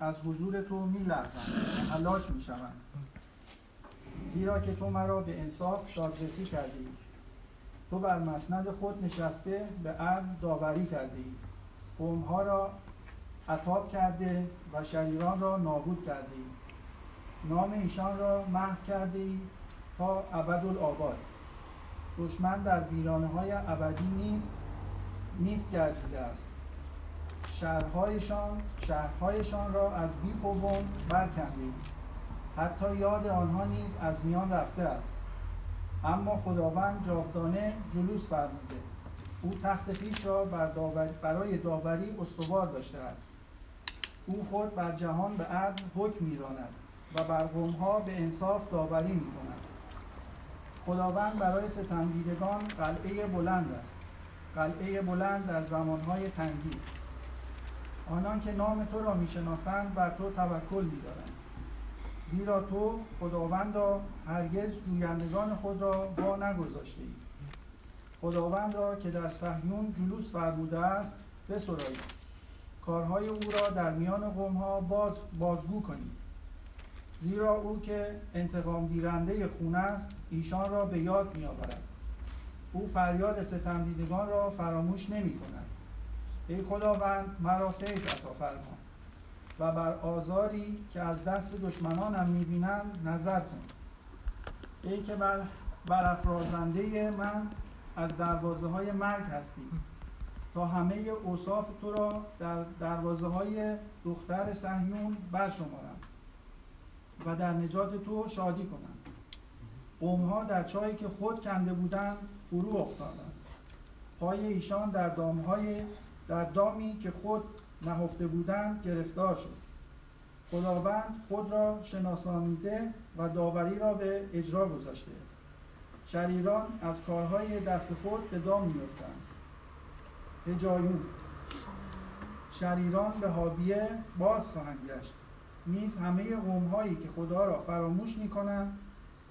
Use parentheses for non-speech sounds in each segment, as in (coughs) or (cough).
از حضور تو می لرزم هلاک می شوم زیرا که تو مرا به انصاف دادرسی کردی. تو بر مسند خود نشسته به عدل داوری کرده ای قومها را عطاب کرده و شریران را نابود کرده ای نام ایشان را محو کرده ای تا ابدالآباد. دشمن در ویرانه های ابدی نیست نیست گردیده است. شهرهایشان شهرهایشان را از بیخ و بن برکنده حتی یاد آنها نیز از میان رفته است. اما خداوند جاودانه جلوس فرموده. او تخت خویش را برای داوری استوار داشته است. او خود بر جهان به عدل حکم میراند و بر قومها به انصاف داوری می‌کند. خداوند برای ستمدیدگان قلعه بلند است. قلعه بلند در زمانهای تنگی. آنان که نام تو را می‌شناسند بر تو توکل میدارند. زیرا تو خداوندا هرگز جویندگان خود را با نگذاشته ای خداوند را که در صهیون جلوس فرموده است بسرایید کارهای او را در میان قومها باز بازگو کنید. زیرا او که انتقام گیرنده خون است ایشان را به یاد می آورد او فریاد ستمدیدگان را فراموش نمی کند ای خداوند مرا فیض عطا فرما و بر آزاری که از دست دشمنانم می‌بینم نظر کن. ای که بر برافرازنده من از دروازه های مرگ هستی تا همه اوصاف تو را در دروازه های دختر سهیون برشمارم و در نجات تو شادی کنم. قومها در چایی که خود کنده بودند فرو افتادند. پای ایشان در دامهای در دامی که خود نهفته بودند گرفتار شد. خداوند خود را شناسانیده و داوری را به اجرا گذاشته است. شریران از کارهای دست خود به دام میافتند. هجایون شریران به حاویه باز خواهند گشت. نیز همه قومهایی که خدا را فراموش می‌کنند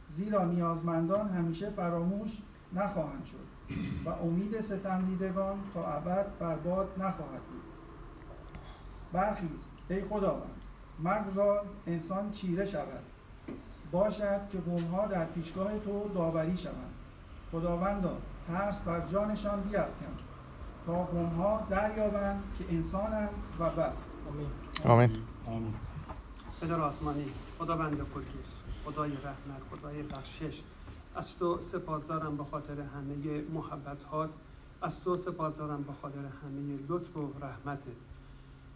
زیرا نیازمندان همیشه فراموش نخواهند شد و امید ستمدیدگان تا ابد برباد نخواهد بود. برخیز ای خداوند مگذار انسان چیره شود. باشد که قومها در پیشگاه تو داوری شوند. خداوندا ترس بر جانشان بیافکن تا قومها دریابند که انسانند و بس. آمین. آمین. پدر آسمانی خداوند قدوس خدای رحمت خدای بخشش از تو سپاسدارم به خاطر همه محبت هات از تو سپاسدارم به خاطر همه لطف و رحمتت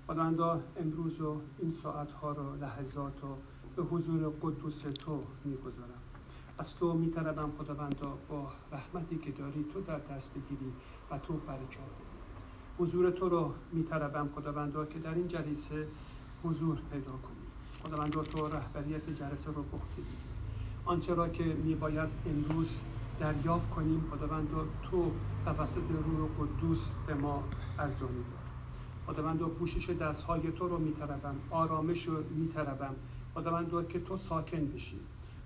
خداوندا امروز و این ساعت ها رو لحظات رو به حضور قدوس تو می‌گذارم. از تو میطلبم خداوندا با رحمتی که داری تو در دست بگیری و تو برکت حضور تو رو میطلبم خداوندا که در این جلسه حضور پیدا کنی. خداوندا تو رهبریت جلسه رو بختی آنچه را که میبایست امروز دریافت کنیم خداوندا تو توسط روح قدوس به ما ارزانی دار خداوند و پوشش دستهای تو رو میطلبم آرامش رو میطلبم. خداوند که تو ساکن بشی.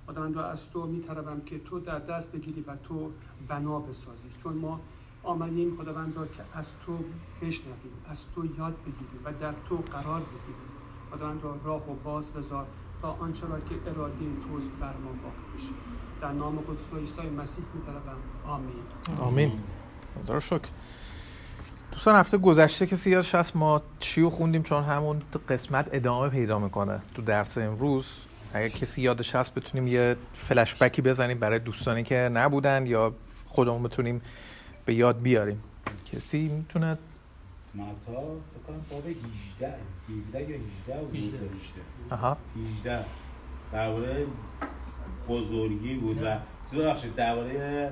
خداوند از تو میطلبم که تو در دست بگیری و تو بنا بسازی. چون ما آمدیم خداوند که از تو بشنویم از تو یاد بگیریم و در تو قرار بگیریم. خداوند راه و باز بذار. تا آنچه را که اراده توست بر ما واقع بشه. در نام قدس و عیسی مسیح میطلبم. آمین. آمین. خدا شکر. دوستان هفته گذشته کسی یادش هست ما چی رو خوندیم؟ چون همون قسمت ادامه پیدا می‌کنه. تو درس امروز اگر کسی یادش هست بتونیم یه فلش بکی بزنیم برای دوستانی که نبودن یا خودمون بتونیم به یاد بیاریم. کسی می‌تونه؟ متا. کنم باب 18 17 یا 18 بود؟ 18 آها. 18 درباره بزرگی بود و چیز بخشید درباره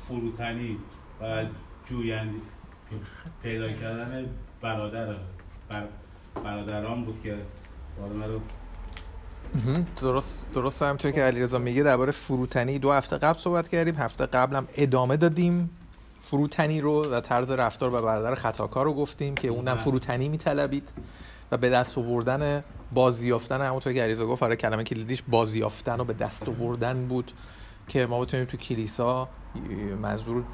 فروتنی و جویندی. پیدا کردن برادر بر برادران بود که بارمه رو. درست درست همونطور که علیرضا میگه درباره فروتنی دو هفته قبل صحبت کردیم هفته قبلم ادامه دادیم. فروتنی رو و طرز رفتار و برادر خطاکار رو گفتیم که اونم فروتنی میطلبید و به دست آوردن بازیافتن همونطور که علیرضا گفت آره کلمه کلیدیش بازیافتن و به دست آوردن بود که ما بتونیم تو کلیسا منظور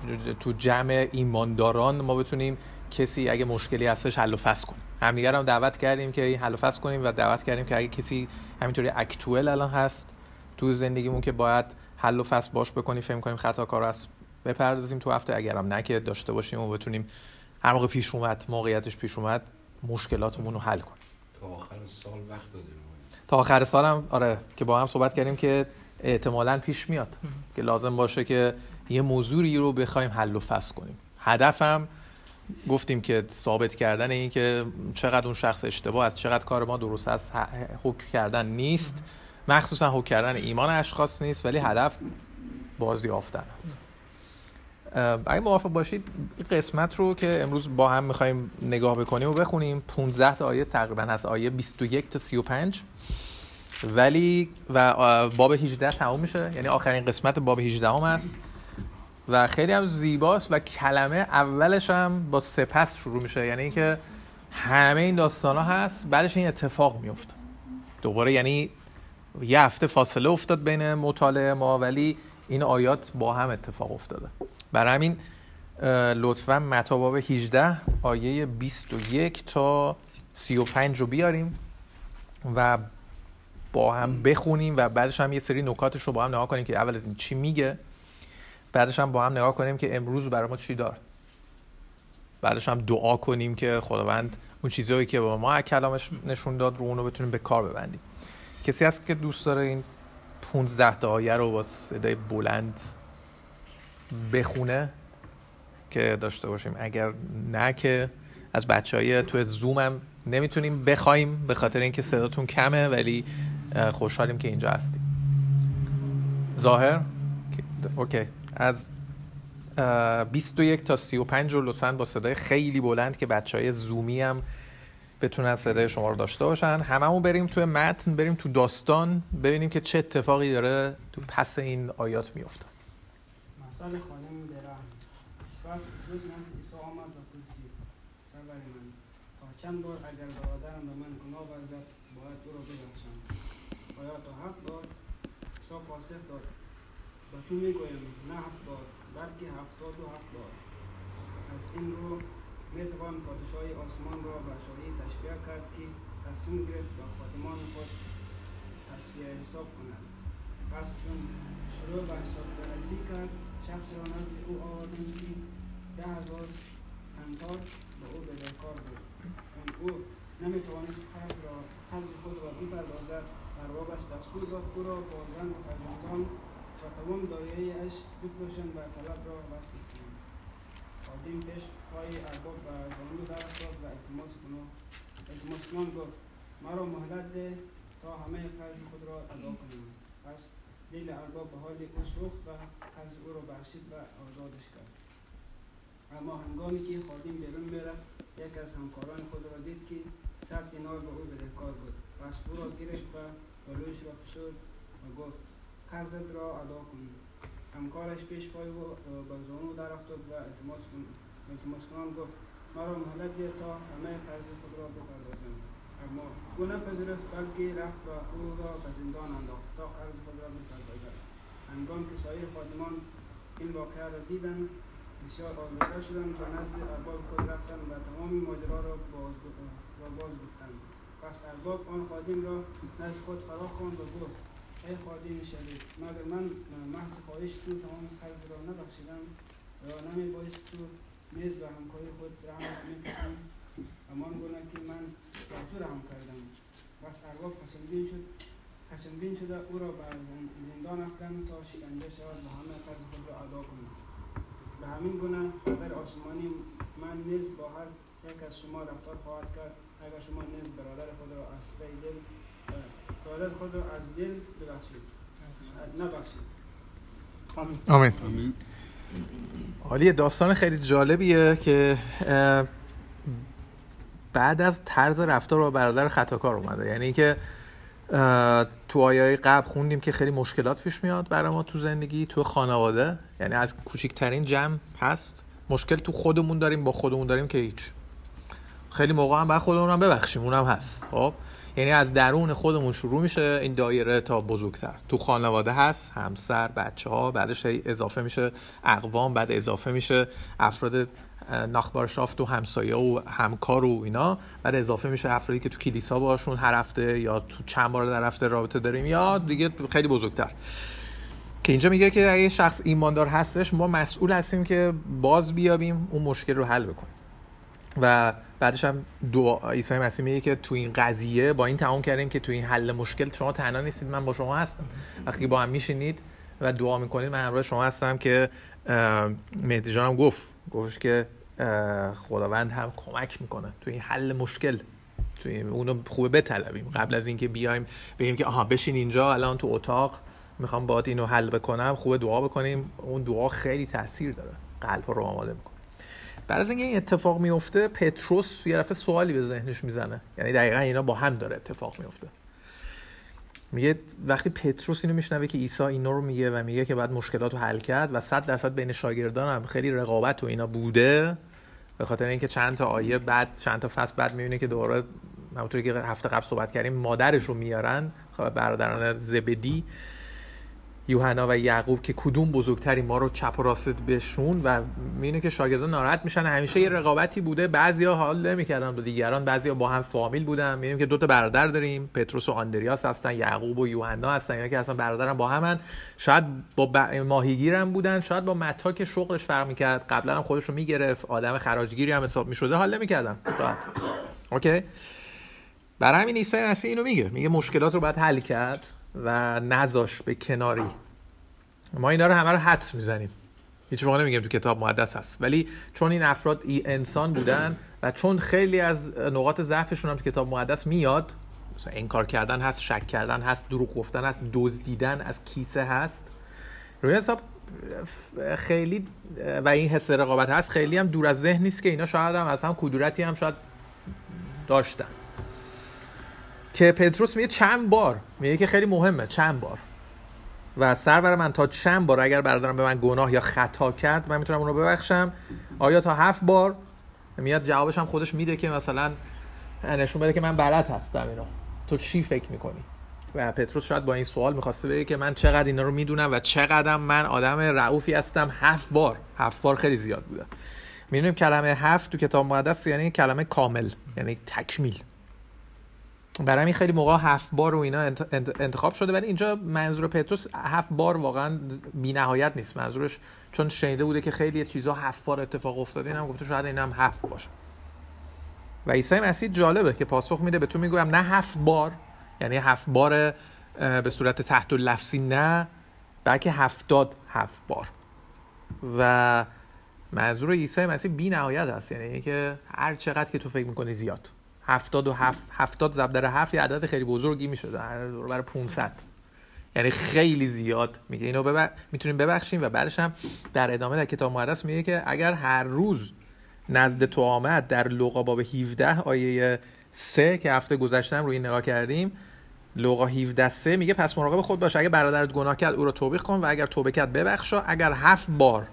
تو جمع ایمانداران ما بتونیم کسی اگه مشکلی هستش حل و فصل کنیم. همدیگر هم دعوت کردیم که حل و فصل کنیم و دعوت کردیم که اگه کسی همینطوری اکتوال الان هست تو زندگیمون که باید حل و فصل باش بکنیم فهم کنیم خطا کار است بپردازیم تو هفته. اگرم نه که داشته باشیم و بتونیم هر موقع پیش اومد موقعیتش پیش اومد مشکلاتمون رو حل کنیم. تا آخر سال وقت دادیم. تا آخر سال هم آره که با هم صحبت کردیم که احتمالا پیش میاد. که لازم باشه که یه موضوعی رو بخوایم حل و فصل کنیم. هدفم گفتیم که ثابت کردن این که چقدر اون شخص اشتباه است چقدر کار ما درست است حکم کردن نیست. مخصوصا حکم کردن ایمان اشخاص نیست ولی هدف بازی آفتن است. اگه موافق باشید قسمت رو که امروز با هم می‌خوایم نگاه بکنیم و بخونیم. 15 تا آیه تقریبا از آیه 21 تا 35 ولی و باب 18 تموم میشه. یعنی آخرین قسمت باب 18 هم است و خیلی هم زیباست و کلمه اولش هم با سپس شروع میشه. یعنی اینکه همه این داستان ها هست بعدش این اتفاق میفته دوباره یعنی یه هفته فاصله افتاد بین مطالعه ما ولی این آیات با هم اتفاق افتاده. برای همین لطفا متاباب 18 آیه 21 تا 35 رو بیاریم و با هم بخونیم و بعدش هم یه سری نکاتش رو با هم نگاه کنیم که اول از این چی میگه. بعدش هم با هم نگاه کنیم که امروز برای ما چی دار بعدش هم دعا کنیم که خداوند اون چیزهایی که با ما کلامش نشون داد رو اونو بتونیم به کار ببندیم. کسی هست که دوست داره این 15 تا آیه رو با صدای بلند بخونه که داشته باشیم. اگر نه که از بچه های تو زوم هم نمی‌تونیم بخوایم به خاطر اینکه صداتون کمه ولی خوشحالیم که اینجا هستیم. ظاهر؟ اوکی. از 21 تا 35 رو لطفا با صدای خیلی بلند که بچه های زومی هم بتونن صدای شما رو داشته باشن. هممون بریم توی متن بریم تو داستان ببینیم که چه اتفاقی داره تو پس این آیات میفته مثال خانم درم سپس روز نزد عیسی آمد و پرسید سرور من تا چند بار اگر برادرم به من گناه ورزد باید او را ببخشم؟ آیا تا هفت بار؟ عیسی پاسخ داد و تو می‌گویم نه هفت بار بلکه هفتاد و هفت بار. از این رو می‌توان پادشاه آسمان را به شاهی تشبیه کرد که تصمیم گرفت با خادمان خود تصفیه حساب کند. پس چون شروع به حساب کرد شخص را نزد او آوردند که ده هزار سنتار به او بدهکار بود. چون او نمی‌توانست قرض را قرض خود را بپردازد اربابش دستور داد او را با زن و فرزندان و تمام دایه اش بفروشند و طلب را وسیع کنند. خادم پیش پای ارباب و زانو در افتاد و التماس کنان گفت مرا مهلت ده تا همه قرض خود را ادا کنم پس دل ارباب به حال سوخت و قرض او را بخشید و آزادش کرد. اما هنگامی که خادم بیرون می‌رفت یک از همکاران خود را دید که صد دینار به او بدهکار بود. پس او را گرفت و گلویش را فشرد و گفت قرضت را ادا کنی همکارش پیش پای او به در افتاد و التماس کنان گفت مرا مهلت ده تا همه قرض خود را بپردازم اما او نپذیرفت بلکه رفت و او را به زندان انداخت. تا قرض خود را بپردازد هنگام که سایر خادمان این واقعه را دیدند بسیار آزرده شدند و نزد ارباب خود رفتند و تمام ماجرا را باز, باز گفتند. پس ارباب آن خادم را نزد خود فرا خواند و گفت ای خادم شدید مگر من محض خواهش تو تمام قرض را نبخشیدم؟ یا نمی بایست تو نیز به همکاری خود رحم می‌کردم همان گونه که من با تو رحم کردم. پس ارباب خشمگین شد خشمگین شده او را به زندان افکند تا شکنجه شود و همه قرض خود را ادا کند به همین گونه پدر آسمانی من نیز با هر یک از شما رفتار خواهد کرد اگر شما نیز برادر خود را از دل برادر خود را از دل ببخشید. نبخشید. آمین. عالی داستان خیلی جالبیه که بعد از طرز رفتار با برادر خطاکار اومده. یعنی اینکه تو آیای قبل خوندیم که خیلی مشکلات پیش میاد برای ما تو زندگی تو خانواده. یعنی از کوچکترین جمع هست. مشکل تو خودمون داریم با خودمون داریم که هیچ. خیلی موقع هم باید خودمون هم ببخشیم اونم هست. خب؟ یعنی از درون خودمون شروع میشه این دایره تا بزرگتر. تو خانواده هست همسر بچه ها بعدش اضافه میشه اقوام بعد اضافه میشه افراد ناخبارشافت و همسایه و همکار و اینا. بعد اضافه میشه افرادی که تو کلیسا باشون هر هفته یا تو چند بار در هفته رابطه داریم یا دیگه خیلی بزرگتر. که اینجا میگه که اگه شخص ایماندار هستش ما مسئول هستیم که باز بیابیم اون مشکل رو حل بکنیم. و بعدش هم دعا عیسی مسیح میگه که تو این قضیه با این تمام کردیم که تو این حل مشکل شما تنها نیستید من با شما هستم. وقتی با هم میشینید و دعا می‌کنید من همراه شما هستم که مهدی جانم گفت. گفتش که خداوند هم کمک می‌کنه تو این حل مشکل. تو این اونو خوبه بطلبیم. قبل از اینکه بیایم بگیم که آها بشین اینجا الان تو اتاق می‌خوام باهات اینو حل بکنم. خوبه دعا بکنیم. اون دعا خیلی تاثیر داره. قلب رو آماده می‌کنه. بعد از اینکه این اتفاق میفته پتروس یه دفعه سوالی به ذهنش می‌زنه. یعنی دقیقا اینا با هم داره اتفاق میفته میگه وقتی پتروس اینو میشنوه که عیسی اینا رو میگه و میگه که بعد مشکلات رو حل کرد و صد درصد بین شاگردان هم خیلی رقابت و اینا بوده به خاطر اینکه چند تا آیه بعد چند تا فصل بعد می‌بینه که دوباره همونطوری که هفته قبل صحبت کردیم مادرش رو میارن خب برادران زبدی. یوحنا و یعقوب که کدوم بزرگتری ما رو چپ و راست بشون و میینه که شاگردان ناراحت میشن. همیشه یه رقابتی بوده. بعضیا حال نمی‌کردن با دیگران. بعضیا با هم فامیل بودن. می‌بینیم که دو تا برادر داریم. پتروس و آندریاس هستن. یعقوب و یوحنا هستن. اینا که اصلا برادرم با همن. شاید با ب... ماهیگیرم بودن. شاید با متا که شغلش فرق می‌کرد. قبلا هم خودش رو می‌گرفت. آدم خراجگیری هم حساب می‌شده. حال نمی‌کردن. شاید اوکی؟ برای همین عیسی مسیح اینو میگه. میگه مشکلات رو باید حل کرد. و نزاش به کناری. ما اینا رو همه رو حدس می‌زنیم. هیچ موقع نمیگیم تو کتاب مقدس هست. ولی چون این افراد ای انسان بودن و چون خیلی از نقاط ضعفشون هم تو کتاب مقدس میاد مثلا انکار کردن هست شک کردن هست دروغ گفتن هست دزدیدن از کیسه هست. روی حساب خیلی و این حس رقابت هست خیلی هم دور از ذهن نیست که اینا شاید هم از هم کدورتی هم شاید داشتن. که پتروس میگه چند بار؟ میگه که خیلی مهمه چند بار. و سرور من تا چند بار اگر برادرم به من گناه یا خطا کرد من می‌تونم اون رو ببخشم. آیا تا هفت بار؟ میاد جوابش هم خودش میده که مثلا نشون بده که من بلد هستم اینو. تو چی فکر می‌کنی؟ و پتروس شاید با این سوال می‌خواسته بگه که من چقدر اینا رو می‌دونم و چقدر من آدم رعوفی هستم. هفت بار. هفت بار خیلی زیاد بوده. می‌دونیم کلمه هفت تو کتاب مقدس یعنی کلمه کامل یعنی تکمیل. برای همین خیلی موقع هفت بار و اینا انتخاب شده ولی اینجا منظور پتروس هفت بار واقعا بی نهایت نیست. منظورش چون شنیده بوده که خیلی چیزها هفت بار اتفاق افتاده اینم گفته شاید این هم هفت باشه. و عیسی مسیح جالبه که پاسخ میده به تو می‌گویم نه هفت بار یعنی هفت بار به صورت تحت لفظی نه بلکه هفتاد هفت بار. و منظور عیسی مسیح بی نهایت هست یعنی که هر چقدر که تو فکر می‌کنی زیاد. هفتاد و هفت هفتاد ضرب در هفت یه عدد خیلی بزرگی میشه برای 500 یعنی خیلی زیاد. میگه اینو ببر... می‌تونیم ببخشیم و بعدش هم در ادامه در کتاب مقدس میگه که اگر هر روز نزد تو آمد در لوقا باب 17 آیه 3 که هفته گذشتم روی نگاه کردیم لوقا 17 3 میگه پس مراقب خود باش. اگه برادرت گناه کرد او رو توبیخ کن و اگر توبه کرد ببخشا. اگر هفت بار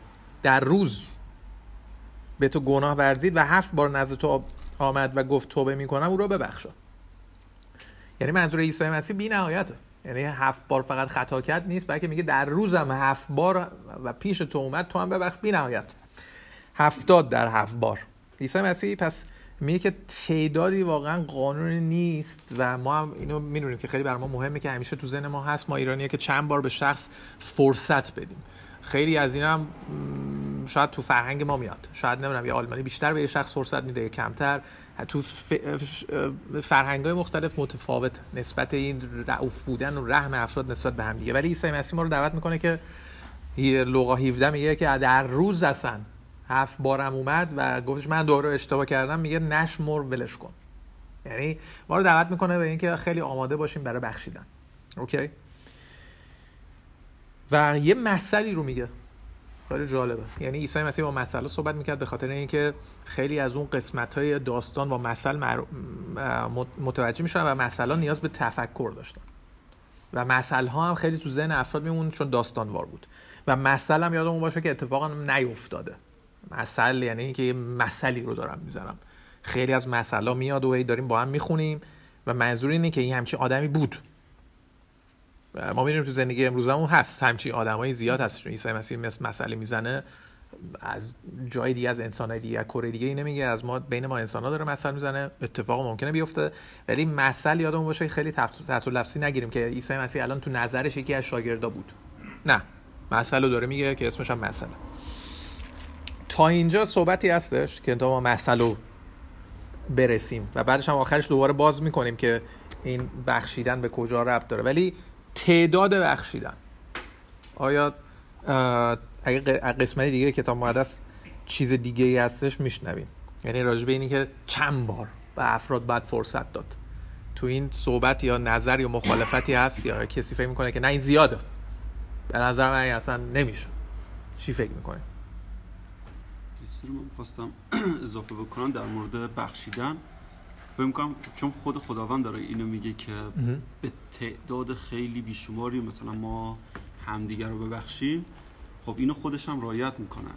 در روز به تو گناه ورزید و هفت بار نزد تو آمد و گفت توبه می‌کنم او رو ببخشا. یعنی منظور عیسی مسیح بی نهایته. یعنی هفت بار فقط خطا کرد نیست بلکه میگه در روزم هفت بار و پیش تو اومد تو هم ببخش بی نهایت. هفتاد در هفت بار. عیسی مسیح پس میگه که تعدادی واقعا قانونی نیست و ما هم اینو می‌دونیم که خیلی بر ما مهمه که همیشه تو ذهن ما هست ما ایرانیه که چند بار به شخص فرصت بدیم. خیلی از اینا هم شاید تو فرهنگ ما میاد. شاید نمی‌دونم یه آلمانی بیشتر به یه شخص فرصت میده یا کمتر. تو فرهنگ های مختلف متفاوت نسبت این رعوف بودن و رحم افراد نسبت به هم دیگه ولی عیسی مسیح ما رو دعوت می‌کنه که لوقا 17 میگه که در روز اصلا هفت بارم اومد و گفتش من دوره اشتباه کردم میگه نشمر ولش کن. یعنی ما رو دعوت می‌کنه به اینکه خیلی آماده باشیم برای بخشیدن. اوکی؟ و یه مسئله رو میگه. خیلی جالبه. یعنی عیسی مسیح با مسئله صحبت می‌کرد به خاطر اینکه خیلی از اون قسمت های داستان با مسئله مر... متوجه میشن و مسئله نیاز به تفکر داشتن. و مسئله هم خیلی تو ذهن افراد میمون چون داستانوار بود. و مسئله هم یادمون باشه که اتفاقا نیفتاده. مسئله یعنی اینکه یه مسئله رو دارم می‌زنم خیلی از مسئله میاد و داریم با هم می‌خونیم و منظور اینه که این همچین آدمی بود. ما میریم تو زندگی امروزمون هست. همچین آدمای زیاد هست. عیسی مسیح مثل مسئله می‌زنه از جای دیگه از انسان دیگه کره دیگه ای نمیگه. از ما بین ما انسان ها داره مثل می‌زنه. اتفاق ممکنه بیفته. ولی مثل یادمون باشه خیلی تحت لفظی نگیریم که عیسی مسیح الان تو نظرش یکی از شاگردا بود. نه. رو داره میگه که اسمش هم مثله تا اینجا صحبتی هستش که ما رو برسیم. و بعدش هم آخرش دوباره باز می‌کنیم که این بخشیدن به کجا ربط داره. ولی تعداد بخشیدن. آیا اگه قسمت دیگه کتاب مقدس چیز دیگه ای هستش میشنویم. یعنی راجبه اینی که چند بار به افراد بعد فرصت داد. تو این صحبت یا نظر یا مخالفتی هست یا کسی فکر می‌کنه که نه این زیاده. به نظر من اصلا نمیشه. چی فکر می‌کنه چیزی رو من (clears throat) اضافه بکنم در مورد بخشیدن. فکر می‌کنم چون خود خداوند داره اینو میگه که به تعداد خیلی بیشماری مثلا ما همدیگر رو ببخشیم خب اینو خودش هم رایت می‌کنه.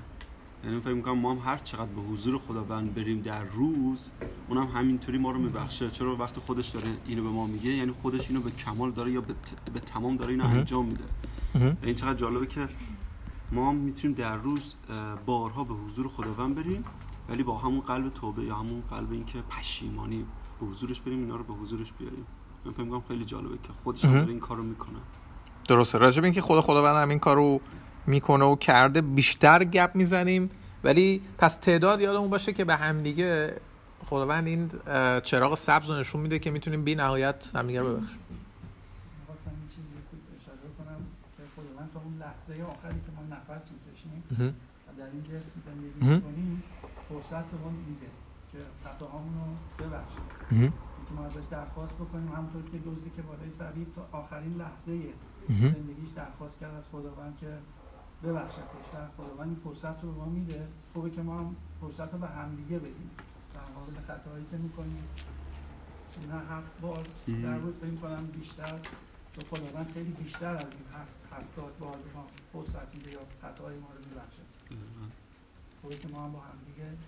یعنی فکر می‌کنم ما هم هر چقدر به حضور خداوند بریم در روز اونم هم همینطوری ما رو میبخشه. چرا وقتی خودش داره اینو به ما میگه؟ یعنی خودش اینو به کمال داره یا به, به تمام داره اینو انجام میده. این چقدر جالبه که ما هم می‌تونیم در روز بارها به حضور خداوند بریم. ولی با همون قلب توبه یا همون قلب اینکه پشیمانی به حضورش بریم اینا رو به حضورش بیاریم. من فکر می‌کنم خیلی جالبه که خودش هم این کارو می‌کنه. درسته. راجب اینکه خود خداوند هم این کارو می‌کنه و کرده بیشتر گپ می‌زنیم. ولی پس تعداد یادمون باشه که به همدیگه خداوند این چراغ سبز رو نشون میده که می‌تونیم بی نهایت همدیگه رو ببخشیم. خداوند تا اون لحظه آخری که ما نفس می‌کشیم و در این جسم زندگی می‌کنیم فرصت ما میده که خطاهامون رو ببخشیم که ما ازش درخواست بکنیم همونطور که دزدی که بالای صلیب تا آخرین لحظه زندگیش درخواست کرد از خداوند که ببخشتش. در خداوند این فرصت رو به ما میده. خوبه که ما هم فرصت رو به همدیگه بدیم. در مقابل خطاهایی که می‌کنیم. نه هفت بار در روز فکر کنم بیشتر. تو خداوند خیلی بیشتر از این هفت هفتاد بار به ما فرصت میده یا خطاهای ما رو میبخشه که ما هم با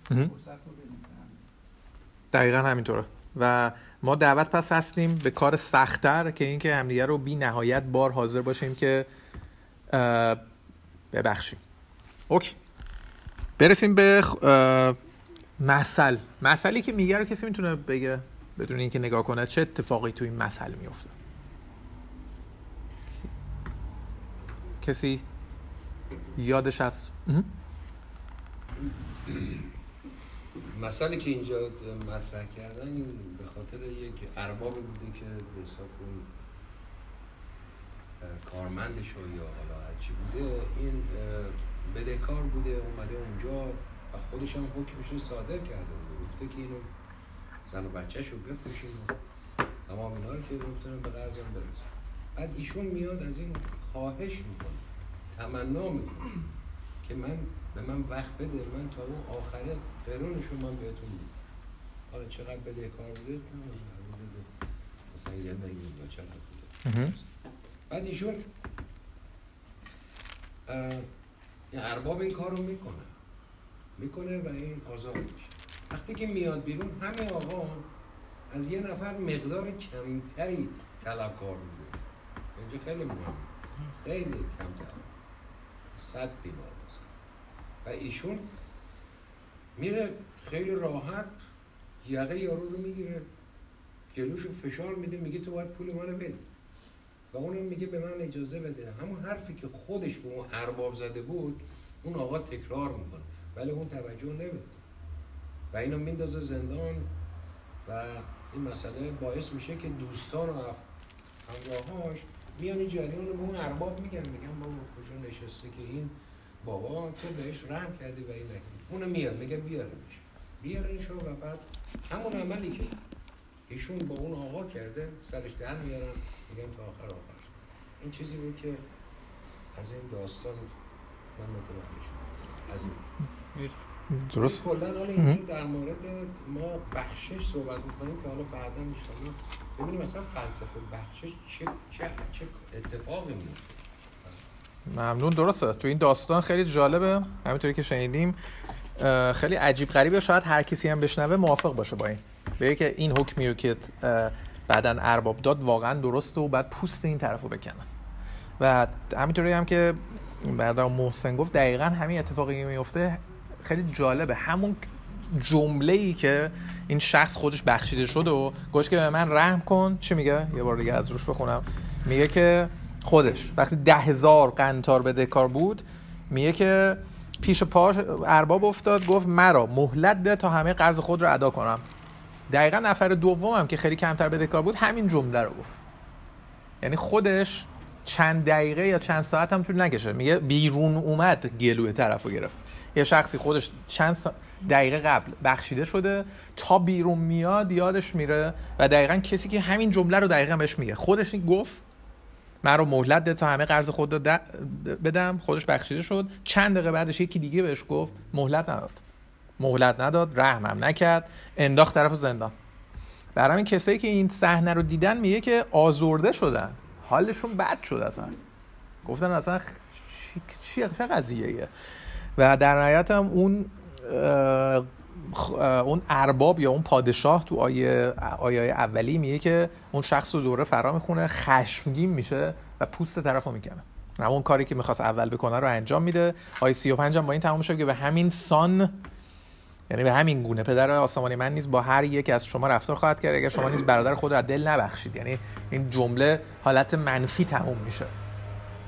فرصت رو بدیم. دقیقا همینطوره. و ما دعوت پس هستیم به کار سختتر که اینکه همدیگه رو بی نهایت بار حاضر باشیم که ببخشیم. اوکی. برسیم به مثل مثلی که میگه رو کسی می‌تونه بگه بدون اینکه نگاه کنه چه اتفاقی تو این مثل میفته کسی؟ یادش هست؟ مسئله که اینجا مطرح کردن به خاطر یک ارباب بوده که به حساب کارمندش یا حالا هرچی بوده این بدهکار بوده اومده اونجا و خودش هم حکمش رو صادر کرده بوده. گفته که اینو زن و بچهش رو بفروشین و تمام اینا رو که می‌تونن به قرضم برسن. بعد ایشون میاد از این خواهش می‌کنه تمنا می‌کنه که من به من وقت بده من تا اون آخره قرونشون من بهتون میدم حالا چقدر بده کار بوده مثلا یه میلیون یا چقدر بوده بعد ایشون ارباب این کار رو می‌کنه. می‌کنه و این آزاد میشه. وقتی که میاد بیرون همه آقا از یه نفر مقدار کمتری طلبکار بوده اینجا خیلی مهم خیلی کمتر. صد بیمار. و ایشون میره خیلی راحت یقه یارو رو می‌گیره جلوشو فشار میده میگه تو باید پول منو بدی. و اونم میگه به من اجازه بده. همون حرفی که خودش به اون ارباب زده بود اون آقا تکرار می‌کنه. ولی اون توجه نمیده و اینو میندازه زندان و این مسئله باعث میشه که دوستان و همراهاش میان این جریان رو به اون ارباب میگن. میگن بابا کجا نشسته که این بابا تو بهش رحم کردی و این نکنی اونو میاد میگه بیارمش بیارنش و بعد همون عملی که ایشون با اون آقا کرده سرش در میارن میگن تا آخر آخر. این چیزی بود که از این داستان من متوجه شدم. از این. درست؟ کلا حالا در مورد ما بخشش صحبت می‌کنیم که حالا بعدا میشم ببینیم مثلا فلسفه بخشش چه چه چه اتفاقی میفته ممنون. درسته. تو این داستان خیلی جالبه. همینطوری که شنیدیم خیلی عجیب غریبه. شاید هر کسی هم بشنوه موافق باشه با این. به که این حکمی که بعدا ارباب داد واقعا درسته و بعد پوست این طرفو بکنن و همینطوری هم که بعد محسن گفت دقیقا همین اتفاقی میفته خیلی جالبه. همون جمله ای که این شخص خودش بخشیده شده و گوش که به من رحم کن. چی میگه؟ یه بار دیگه از روش بخونم. میگه که خودش. وقتی ده هزار قنتار به دکار بود میگه که پیش پاش ارباب افتاد گفت مرا مهلت ده تا همه قرض خود رو ادا کنم. دقیقا نفر دومم که خیلی کمتر به دکار بود همین جمله رو گفت. یعنی خودش چند دقیقه یا چند ساعت هم طول نکشه. میگه بیرون اومد گلوی طرف رو گرفت. یه شخصی خودش چند دقیقه قبل بخشیده شده تا بیرون میاد یادش میره و دقیقا کسی که همین جمله رو دقیقا بهش میگه. خودش گفت من رو مهلت ده تا همه قرض خود بدم. خودش بخشیده شد. چند دقیقه بعدش یکی دیگه بهش گفت مهلت نداد. مهلت نداد رحمم نکرد. انداخت طرف زندان. برای این کسایی که این صحنه رو دیدن میگه که آزرده شدن. حالشون بد شد اصلا. گفتن اصلا چی چه قضیه و در نهایت هم اون اون ارباب یا اون پادشاه تو آیه آیه اولی میگه که اون شخص رو دوره فرا می‌خونه خشمگین میشه و پوست طرف رو می‌کنه همون کاری که می‌خواست اول بکنه رو انجام میده. آیه 35 هم با این تمام شد که به همین سان یعنی به همین گونه پدر آسمانی من نیز با هر یک از شما رفتار خواهد کرد. اگر شما نیز برادر خود را دل نبخشید. یعنی این جمله حالت منفی تموم میشه.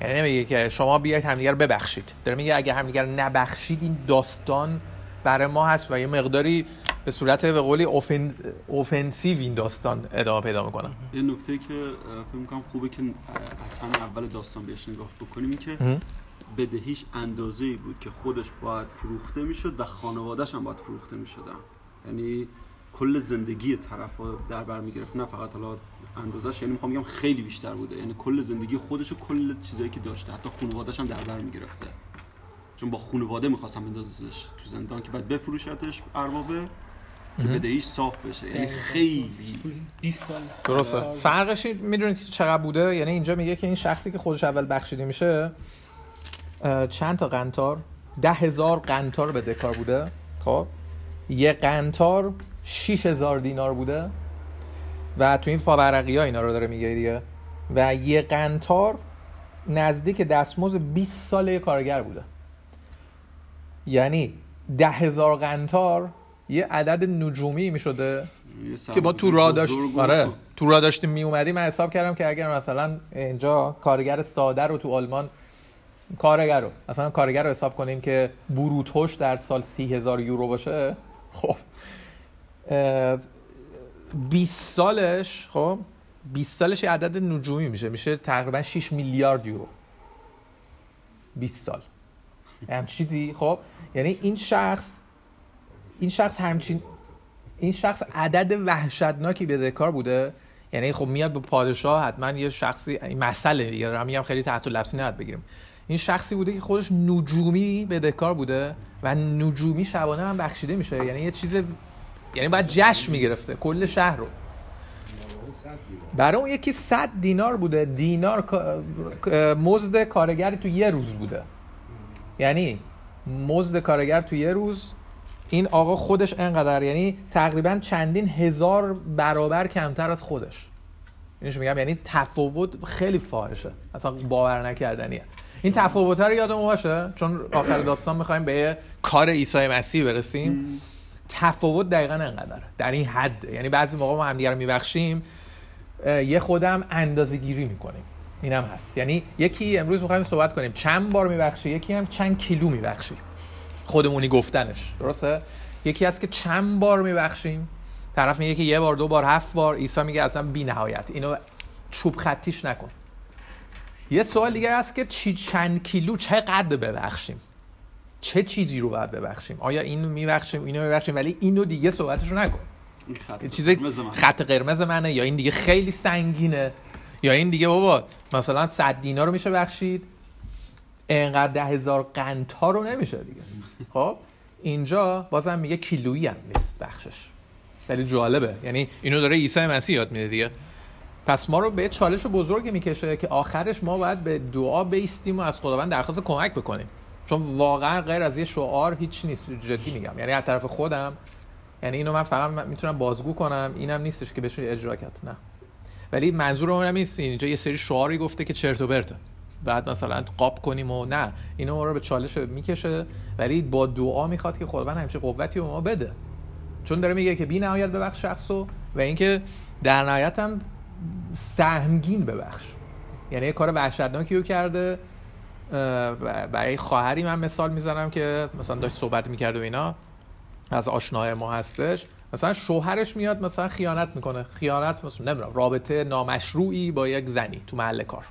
یعنی نمیگه که شما بیاید همدیگر ببخشید. داره میگه اگر همدیگر نبخشید این داستان برای ما هست و یه مقداری به صورت به قولی اوفنسیو این داستان ادامه پیدا می‌کنه. یه نکته که فکر می‌کنم خوبه که از همه اول داستان بهش نگاه بکنیم این که بدهیش اندازه ای بود که خودش باید فروخته می‌شد و خانوادهش هم باید فروخته می‌شدن. یعنی کل زندگی طرف در بر می‌گرفت. نه فقط حالا اندازش یعنی می‌خوام بگم خیلی بیشتر بوده. یعنی کل زندگی خودش و کل چیزایی که داشته. حتی خانوادهش هم در بر می‌گرفته. چون با خانواده می‌خواستم بندازش تو زندان که بعد بفروشتش اربابه که بدهیش صاف بشه. یعنی خیلی. درسته. فرقش می‌دونید چقدر بوده؟ یعنی اینجا میگه که این شخصی که خودش اول بخشیده میشه چند تا قنتار؟ ده هزار قنتار به دکار بوده. خب؟ یه قنتار شیش هزار دینار بوده. و تو این فابرقی ها اینا رو داره میگه دیگه. و یه قنتار نزدیک دستموز 20 ساله کارگر بوده. یعنی ده هزار قنتار یه عدد نجومی می شده که با تو را داشت آره تو را داشتیم می اومدی من حساب کردم که اگر مثلا اینجا کارگر ساده رو تو آلمان کارگر رو مثلا کارگر رو حساب کنیم که بروتوش در سال سی هزار یورو باشه خب 20 سالش خب 20 سالش یه عدد نجومی میشه. میشه تقریبا 6 میلیارد یورو. 20 سال. هم چیزی؟ خب یعنی این شخص این شخص همچین این شخص عدد وحشتناکی به ذکر بوده. یعنی خب میاد به پادشاه حتما یه شخصی این مسئله یا میگم خیلی تحت لفظی نهاد بگیریم. این شخصی بوده که خودش نجومی به دکار بوده و نجومی شبانه هم بخشیده میشه. یعنی یه چیز یعنی باید جشن می‌گرفته کل شهر رو. برای اون یکی صد دینار بوده. دینار مزد کارگری تو یه روز بوده. یعنی مزد کارگر تو یه روز این آقا خودش انقدر یعنی تقریبا چندین هزار برابر کمتر از خودش. اینش میگم؟ یعنی تفاوت خیلی فاحشه. اصلا باور نکردنیه. این تفاوت رو یادمون باشه؟ چون آخر داستان می‌خوایم به کار عیسی مسیح برسیم. تفاوت دقیقا انقدر در این حد. یعنی بعضی موقع ما همدیگه رو میبخشیم یه خودم اندازه گیری می‌کنیم. این هم هست. یعنی یکی امروز می‌خوایم صحبت کنیم. چند بار میبخشی؟ یکی هم چند کیلو میبخشی؟ خودمونی گفتنش. درسته؟ یکی هست که چند بار میبخشیم؟ طرف میگه که یه بار دو بار هفت بار. عیسی میگه اصلا بی نهایت. اینو چوب خطیش نکن. یه سوال دیگه هست که چی چند کیلو چه قد ببخشیم؟ چه چیزی رو باید ببخشیم؟ آیا اینو میبخشیم؟ اینو میبخشیم؟ ولی اینو دیگه صحبتش رو نکن خط چیز خط قرمز منه یا این دیگه خیلی سنگینه. یا این دیگه بابا مثلا 100 دینار رو میشه بخشید. انقدر ده هزار قنتا رو نمیشه دیگه. خب اینجا بازم میگه کیلویی هم نیست بخشش. خیلی جالبه. یعنی اینو داره عیسی مسیح یاد میده دیگه. پس ما رو به چالش بزرگی می‌کشه که آخرش ما باید به دعا بیستیم و از خداوند درخواست کمک بکنیم. چون واقعا غیر از یه شعار هیچ نیست. جدی میگم. یعنی از طرف خودم یعنی اینو من فقط می‌تونم بازگو کنم. اینم نیستش که بشه اجرا کرد. نه. ولی منظور اون نیست اینجا یه سری شعاری گفته که چرت و پرته. بعد مثلا قاب کنیم و نه اینو ما رو به چالش می‌کشه ولی با دعا می‌خواد که خداوند همیشه قوتی به ما بده. چون داره میگه که بی نهایت ببخش شخصو و اینکه در نهایت هم سهمگین ببخش. یعنی یه کار وحشتناکی رو کرده. برای خواهری من مثال می‌زنم که مثلا داشت صحبت می‌کرد و اینا. از آشنای ما هستش. مثلا شوهرش میاد مثلا خیانت می‌کنه. خیانت مثلا نمی‌دونم رابطه نامشروعی با یک زنی تو محل کار.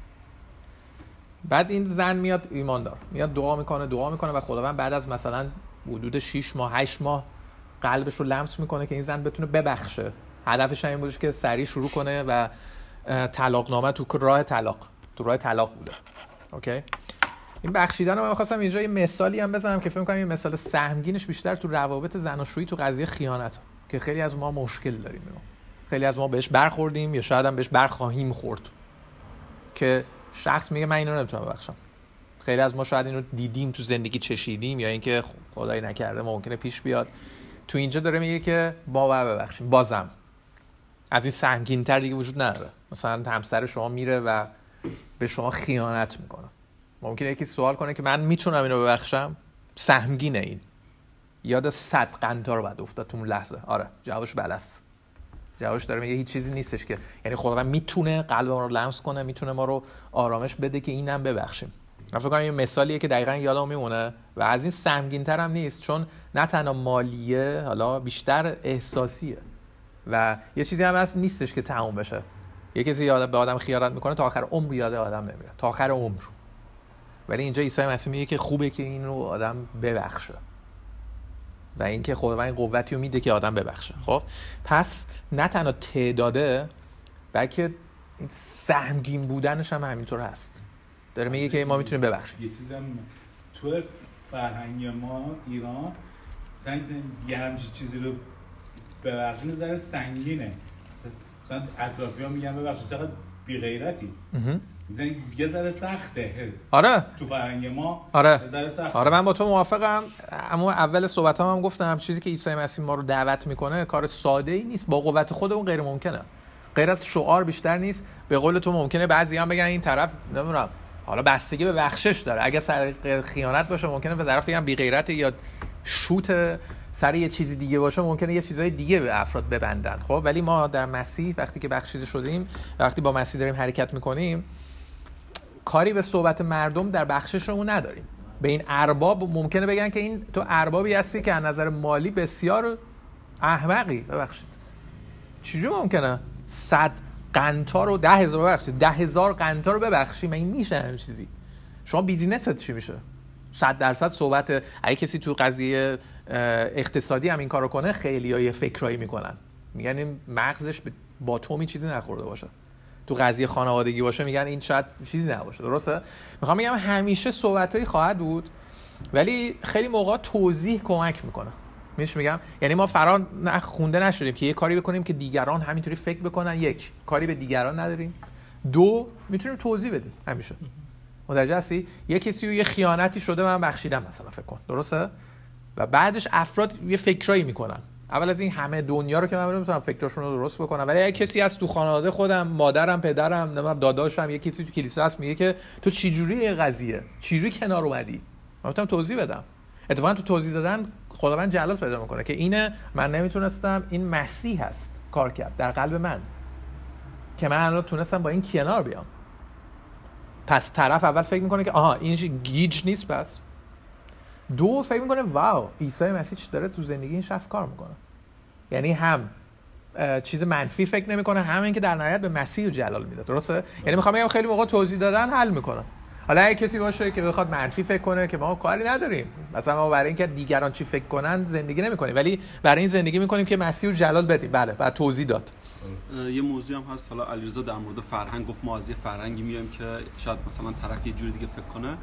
بعد این زن میاد ایماندار. میاد دعا می‌کنه دعا می‌کنه و خداوند بعد از مثلا حدود 6 ماه 8 ماه قلبش رو لمس می‌کنه که این زن بتونه ببخشه. هدفش این بودش که سریع شروع کنه و طلاق نامه تو راه طلاق تو راه طلاق بوده. اوکی؟ این بخشیدن رو من خواستم اینجا یه مثالی هم بزنم که فکر می‌کنم این مثال سهمگینش بیشتر تو روابط زناشویی تو قضیه خیانت. که خیلی از ما مشکل داریم. خیلی از ما بهش برخوردیم یا شاید هم بهش برخواهیم خورد. که شخص میگه من اینو نمی‌تونم ببخشم. خیلی از ما شاید اینو دیدیم تو زندگی چشیدیم یا اینکه خدایی نکرده ممکنه پیش بیاد. تو اینجا داره میگه که باور ببخشیم بازم. از این سهمگین تر دیگه وجود نداره. مثلا همسر شما میره و به شما خیانت می‌کنه. ممکنه یکی سوال کنه که من می‌تونم اینو ببخشم؟ سهمگینه این. یاد صد قنطار بعد افتاد تو اون لحظه. آره جوابش بلس جوابش داره میگه هیچ چیزی نیستش که. یعنی خداوند می‌تونه قلب ما رو لمس کنه می‌تونه ما رو آرامش بده که اینم ببخشیم. من فکر کنم این مثالیه که دقیقا یادم میمونه و از این سهمگین هم نیست چون نه تنها مالیه حالا بیشتر احساسیه. و یه چیزی هم هست نیستش که تموم بشه. یه کسی یاد به آدم خیانت می‌کنه تا آخر عمر یاد آدم نمیره. تا آخر عمر. ولی اینجا عیسی مسیح میگه که خوبه که این رو آدم ببخشه. و اینکه خداوند قوتی رو میده که آدم ببخشه. خب؟ پس نه تنها تعداده بلکه سهمگین بودنش هم همینطور هست. داره میگه که ما می‌تونیم ببخشیم. یه چیزم تو فرهنگ ما ایران مثلا یه همچین چیزی رو ببخشیم ذره سنگینه. مثلا اطرافی ها میگن ببخشید چقدر بی غیرتی یه ذره سخته. آره. تو فرهنگ ما آره. سخته. آره من با تو موافقم. اما اول صحبت هم, هم گفتم چیزی که عیسی مسیح ما رو دعوت می‌کنه کار ساده ای نیست. با قوت خودمون غیر ممکنه. غیر از شعار بیشتر نیست. به قول تو ممکنه بعضی هم بگن این طرف نمی‌دونم حالا بستگی به بخشش داره. اگه سر خیانت باشه ممکنه به طرف بگن بی غیرت یا شوت سر یه چیزی دیگه باشه ممکنه یه چیزای دیگه به افراد ببندن. خب ولی ما در مسیح وقتی که بخشیده شدیم وقتی با مسیح داریم حرکت می‌کنیم کاری به صحبت مردم در بخششمون نداریم. به این ارباب ممکنه بگن که این تو اربابی هستی که از نظر مالی بسیار احمقی. ببخشید. چجوری ممکنه؟ صد قنطار رو ده هزار ببخشید. ده هزار قنطار رو ببخشی این میشه همین چیزی؟ شما بیزینست چی میشه؟ صد درصد صحبت اگه کسی تو قضیه اقتصادی هم این کارو کنه خیلی های فکرایی می‌کنن. میگن این مغزش با تومی چیزی نخورده باشه. تو قضیه خانوادگی باشه میگن این شاید چیزی نباشه درسته؟ می‌خوام میگم همیشه صحبتایی خواهد بود ولی خیلی موقع توضیح کمک می‌کنه. میش میگم؟ یعنی ما فران خونده نشدیم که یه کاری بکنیم که دیگران همینطوری فکر بکنن یک کاری به دیگران نداریم. دو می‌تونیم توضیح بدیم همیشه. متوجه هستی؟ یه کسی یه خیانتی شده من بخشیدم مثلا فکر کن. درسته؟ و بعدش افراد یه فکرایی می‌کنن. اول از این همه دنیا رو که من نمی‌تونم فکرشون رو درست بکنم. ولی اگه کسی از تو خانواده خودم مادرم پدرم نمی‌دونم داداشم یه کسی تو کلیسا هست میگه که تو چجوری قضیه؟ چجوری کنار اومدی؟ من می‌تونم توضیح بدم. اتفاقا تو توضیح دادن خداوند جلال پیدا می‌کنه که اینه من نمی‌تونستم این مسیح هست کار کرد در قلب من که من الان تونستم با این کنار بیام. پس طرف اول فکر می‌کنه که آها این گیج نیست پس. دو فکر می‌کنه واو عیسی مسیح داره تو زندگی این شخص کار می‌کنه. یعنی هم چیز منفی فکر نمی‌کنه هم اینکه در نهایت به مسیح جلال میده درسته؟ یعنی می‌خوام بگم خیلی موقع توضیح دادن حل می‌کنه. حالا اگه کسی باشه که بخواد منفی فکر کنه که ما کاری نداریم. مثلا ما برای اینکه دیگران چی فکر کنن زندگی نمی‌کنیم. ولی برای این زندگی می‌کنیم که مسیح رو جلال بدیم. بله بعد توضیح داد. یه موضوع هم هست. حالا علیرضا در مورد فرهنگ گفت ما از یه فرهنگی میایم که شاید مثلا طرف یه جوری دیگه فکر کنه.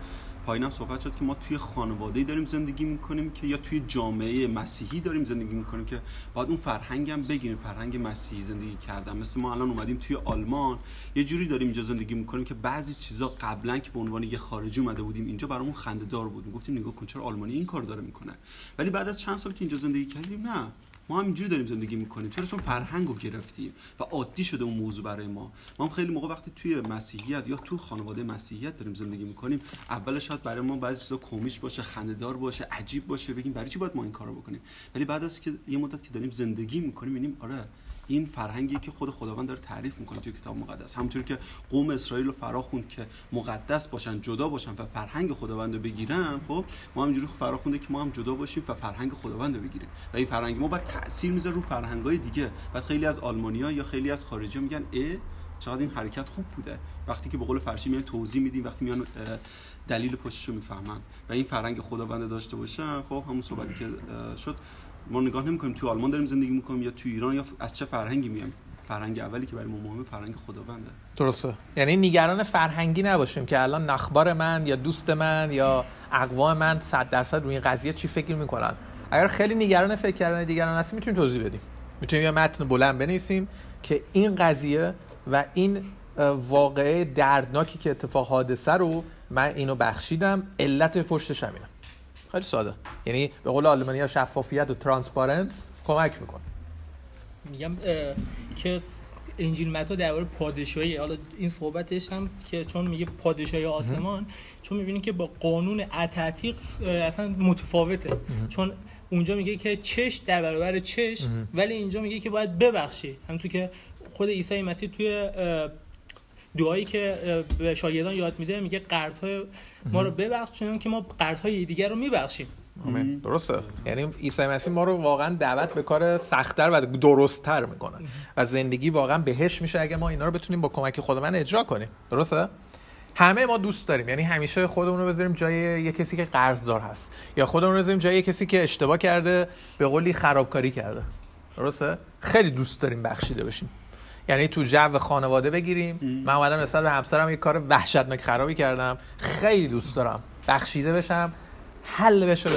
پایینم صحبت شد که ما توی خانواده داریم زندگی می‌کنیم که یا توی جامعه مسیحی داریم زندگی می‌کنیم که باید اون فرهنگ هم بگیریم فرهنگ مسیحی زندگی کردن. مثل ما الان اومدیم توی آلمان یه جوری داریم اینجا زندگی می‌کنیم که بعضی چیزا قبلا که به عنوان یه خارجی اومده بودیم اینجا برامون خنده دار بود گفتیم نگاه کن چرا آلمانی این کار داره می‌کنه. ولی بعد از چند سال که اینجا زندگی کردیم نه. ما هم داریم زندگی می‌کنیم. چرا؟ چون فرهنگ رو گرفتیم و عادی شده اون موضوع برای ما. ما هم خیلی موقع وقتی توی مسیحیت یا تو خانواده مسیحیت داریم زندگی می‌کنیم اولش شاید برای ما بعضی چیزا کمیش باشه خنده‌دار باشه عجیب باشه بگیم برای چی باید ما این کارو بکنیم؟ ولی بعد از که یه مدت که داریم زندگی می‌کنیم می‌بینیم آره این فرهنگی که خود خداوند داره تعریف می‌کنه توی کتاب مقدس. همونطور که قوم اسرائیل رو فرا خوند که مقدس باشن جدا باشن و فرهنگ خداوند رو بگیرن خب ما همینجوری فرا خونده که ما هم جدا باشیم و فرهنگ خداوند رو بگیریم. و این فرهنگ ما باید تاثیر می‌ذاره رو فرهنگای دیگه. بعد خیلی از آلمانیا یا خیلی از خارجی میگن ا چقدر این حرکت خوب بوده. وقتی که به قول فرشی میان توضیح میدیم وقتی میان دلیل پشتش رو می‌فهمن. و این فرهنگ خداوند داشته باشن. خب همون صحبتی که شد. ما نگاه نمی‌کنیم تو آلمان داریم زندگی می‌کنیم یا تو ایران یا از چه فرهنگی میایم؟ فرهنگ اولی که برای ما مهمه فرهنگ خداونده. درسته. یعنی نگران فرهنگی نباشیم که الان نخبار من یا دوست من یا اقوام من 100 درصد روی این قضیه چی فکر می‌کنن؟ اگر خیلی نگران فکر کردن دیگران هستیم می‌تونیم توضیح بدیم. می‌تونیم یه متن بلند بنویسیم که این قضیه و این واقعه دردناکی که اتفاق حادثه رو من اینو بخشیدم علت پشتش همینه خیلی ساده. یعنی به قول آلمانی ها شفافیت و ترانسپارنس کمک می‌کنه. میگم که انجیل متا درباره پادشاهی حالا این صحبتش هم که چون میگه پادشاهی آسمان چون می‌بینی که با قانون اتعتیق اصلا متفاوته. چون اونجا میگه که چش در برابر چش ولی اینجا میگه که باید ببخشی. همونطور که خود عیسی مسیح توی دعایی که به شاگردان یاد میده میگه قرضهای ما رو ببخش چون که ما قرضهای دیگر رو میبخشیم. آمین. درسته. یعنی عیسی مسیح ما رو واقعا دعوت به کار سختتر و درستتر می‌کنه. و زندگی واقعا بهش میشه اگه ما اینا رو بتونیم با کمک خداوند اجرا کنیم. درسته؟ همه ما دوست داریم. یعنی همیشه خودمون رو بذاریم جای یه کسی که قرضدار هست. یا خودمون رو بذاریم جای یه کسی که اشتباه کرده به قولی خرابکاری کرده. درسته؟ خیلی دوست داریم بخشیده بشیم. یعنی تو جو خانواده بگیریم. من اومدم نسبت به همسرم یه کار وحشتناک خرابی کردم. خیلی دوست دارم. بخشیده بشم حل بشه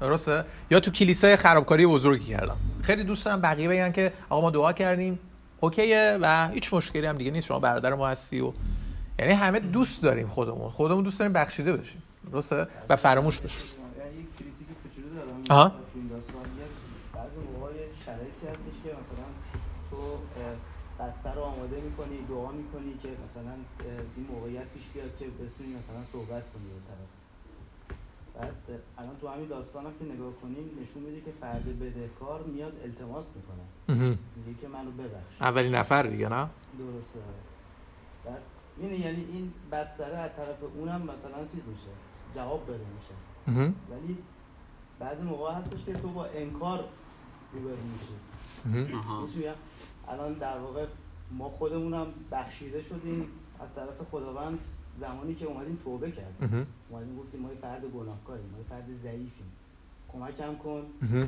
درسته؟ یا تو کلیسای خرابکاری بزرگی کردم. خیلی دوست دارم بقیه بگن که آقا ما دعا کردیم. اوکیه و هیچ مشکلی هم دیگه نیست. شما برادر ما هستی و یعنی همه دوست داریم خودمون. خودمون دوست داریم بخشیده بشیم. درسته؟ و فراموش بشه یعنی آها. مثلا تو این داستان یه بعضی موقع یه شرایطی هستش که مثلا تو اه، بسته رو آماده می‌کنی دعا می‌کنی که مثلا این موقعیت پیش بیاد که بتونی مثلا صحبت کنی به طرف. بعد الان تو همین داستان هم که نگاه کنیم نشون میده که فرد بدهکار میاد التماس می‌کنه. میگه که منو ببخش. اولین نفر دیگه نه؟ درسته. بعد می‌بینی یعنی این بستره از طرف اونم مثلا چیز میشه جواب داده میشه. ولی بعضی موقع هستش که تو با انکار روبرو میشی. الان در واقع ما خودمونم بخشیده شدیم از طرف خداوند زمانی که اومدیم توبه کردیم. اومدیم گفتیم ما یه فرد گناهکاریم ما یه فرد ضعیفیم کمکم کن.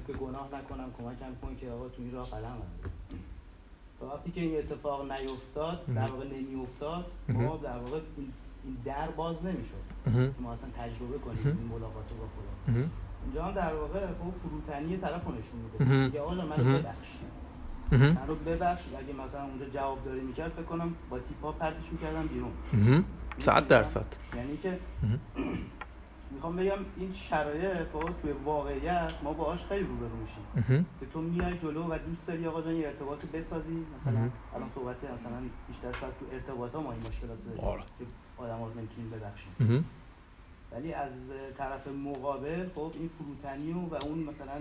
که گناه نکنم کمکم کن که آقا تو این راه قدم تا وقتی که این اتفاق نیفتاد در واقع نمیافتاد ما در واقع این- در باز نمی‌شد. که ما اصلا تجربه کنیم. این ملاقات رو با خدا مهم. اینجا هم در واقع فروتنی طرف رو نشون. میده که آقا منو مهم. ببخش مهم. منو ببخش اگه مثلا اونجا جواب داری می‌کرد فکر کنم با تیپا پرتش می‌کردم بیرون. صد درصد یعنی که. (clears throat) می‌خوام بگم این شرایط خب توی واقعیت ما باهاش خیلی روبرو میشیم. که تو میای جلو و دوست داری آقا جان یه ارتباط رو بسازی مثلا. الان صحبت مثلا بیشتر شاید تو ارتباط ها ما این مشکلات رو. داریم که آدم ها نمی‌تونیم ببخشیم. ولی از طرف مقابل خب این فروتنی و, و اون مثلا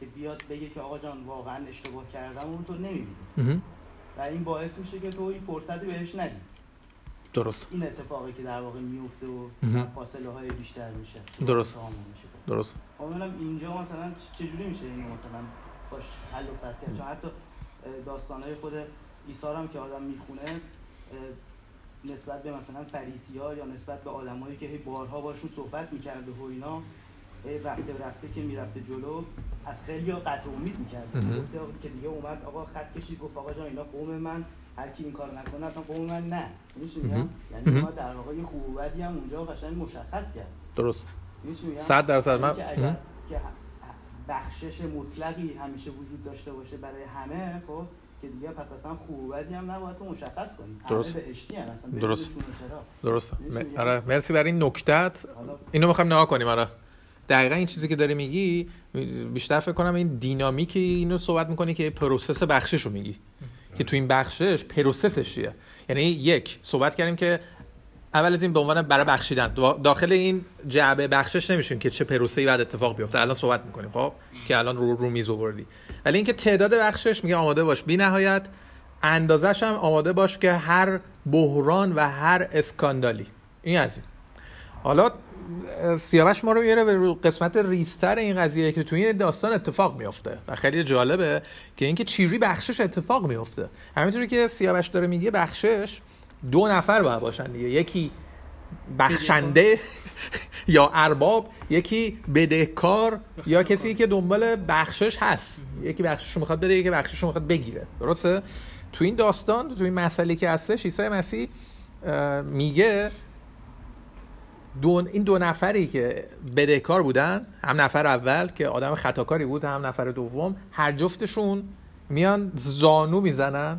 که بیاد بگه که آقا جان واقعا اشتباه کردم اون تو نمی‌بینی. و این باعث میشه که تو این فرصتی بهش ندی. درست. این اتفاقی که در واقع میفته و. فاصله های بیشتر میشه. درست. میشه. درست. خب ببینم اینجا مثلا چجوری میشه اینو مثلا باش حل و فصل کرد؟ چون حتی داستانهای خود رو هم که آدم می‌خونه نسبت به مثلا فریسی ها یا نسبت به آدمایی که هی بارها باشون صحبت می‌کرده و اینا رفته رفته که می‌رفته جلو از خیلی ها قطع امید. گفته آقا که دیگه اومد آقا خط کشید گفت آقا جان اینا قوم من هر کی این کار نکنه اصلا قوم من نه. میگم. یعنی. ما در واقع یه خوب و بدی هم اونجا قشنگ مشخص کرد. درست. می‌دونی چی میگم؟ صد درصد من یعنی که بخشش مطلقی همیشه وجود داشته باشه برای همه خب که دیگه پس اصلا خوب و بدی هم نباید تو مشخص کنی. درست. بهشتی هم اصلا. درست. درست. م-؟ آره مرسی برای این نکتت اینو می‌خوایم نگاه کنیم آره. دقیقا این چیزی که داری میگی بیشتر فکر کنم این دینامیکی اینو صحبت می‌کنی که process بخشش رو میگی. که تو این بخشش process ش چیه؟ یعنی یک صحبت کردیم که اول از این به عنوان برای بخشیدن. داخل این جعبه بخشش نمیشیم که چه پروسه‌ای بعد اتفاق بیفته. الان صحبت می‌کنیم خب؟ که الان رو رو میز آوردی. ولی اینکه تعداد بخشش میگه آماده باش. بی نهایت اندازش هم آماده باش که هر بحران و هر اسکاندالی. این از این. حالا سیاوش ما رو میاره به قسمت ریستر این قضیه که توی این داستان اتفاق میافته. و خیلی جالبه که اینکه چیری بخشش اتفاق میافته. همینطوری که سیاوش داره میگه بخشش دو نفر باید باشن دیگه. یکی بخشنده یا ارباب یکی بدهکار یا کسی که دنبال بخشش هست. یکی بخشش می‌خواد بده یکی بخشش می‌خواد بگیره. درسته؟ تو این داستان تو این مسئله که هستش عیسی مسیح میگه دو این دو نفری که بدهکار بودن هم نفر اول که آدم خطاکاری بود هم نفر دوم هر جفتشون میان زانو می‌زنن.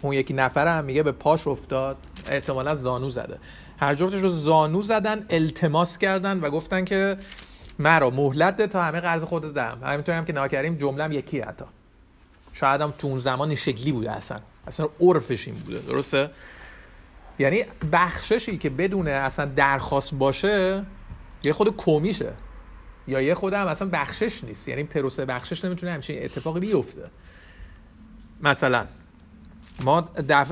اون یکی نفر هم میگه به پاش افتاد احتمالا زانو زده. هر جفتش رو زانو زدن التماس کردن و گفتن که مرا مهلت تا همه قرض خود دم همینطوری هم که ناکریم جمله یکی حتی. شاید هم تو اون زمان شکلی بوده اصلا. اصلا عرفش این بوده درسته؟ یعنی بخششی که بدون اصلا درخواست باشه یه خود کمیشه. یا یه خود هم اصلا بخشش نیست. یعنی پروسه بخشش نمی‌تونه همچین اتفاقی بیفته. مثلا ما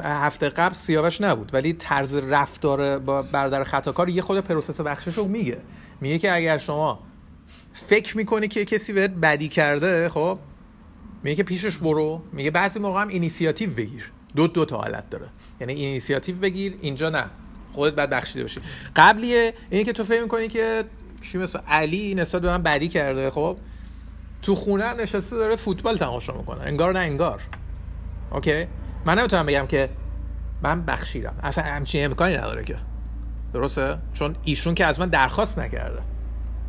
هفته قبل سیاوش نبود ولی طرز رفتار با برادر خطاکار یه خود process بخشش رو میگه. میگه که اگر شما فکر می‌کنی که کسی بهت بدی کرده خب میگه که پیشش برو. میگه بعضی موقع هم اینیسیاتیو بگیر. دو دو تا حالت داره. یعنی اینیسیاتیو بگیر اینجا نه. خودت بعد بخشیده باشی. قبلیه اینه که تو فکر می‌کنی که چی مثل علی نسبت به من بدی کرده خب؟ تو خونه نشسته داره فوتبال تماشا می‌کنه. انگار نه انگار. OK؟ من نمی‌تونم بگم که من بخشیدم. اصلا همچین امکانی نداره که. درسته؟ چون ایشون که از من درخواست نکرده.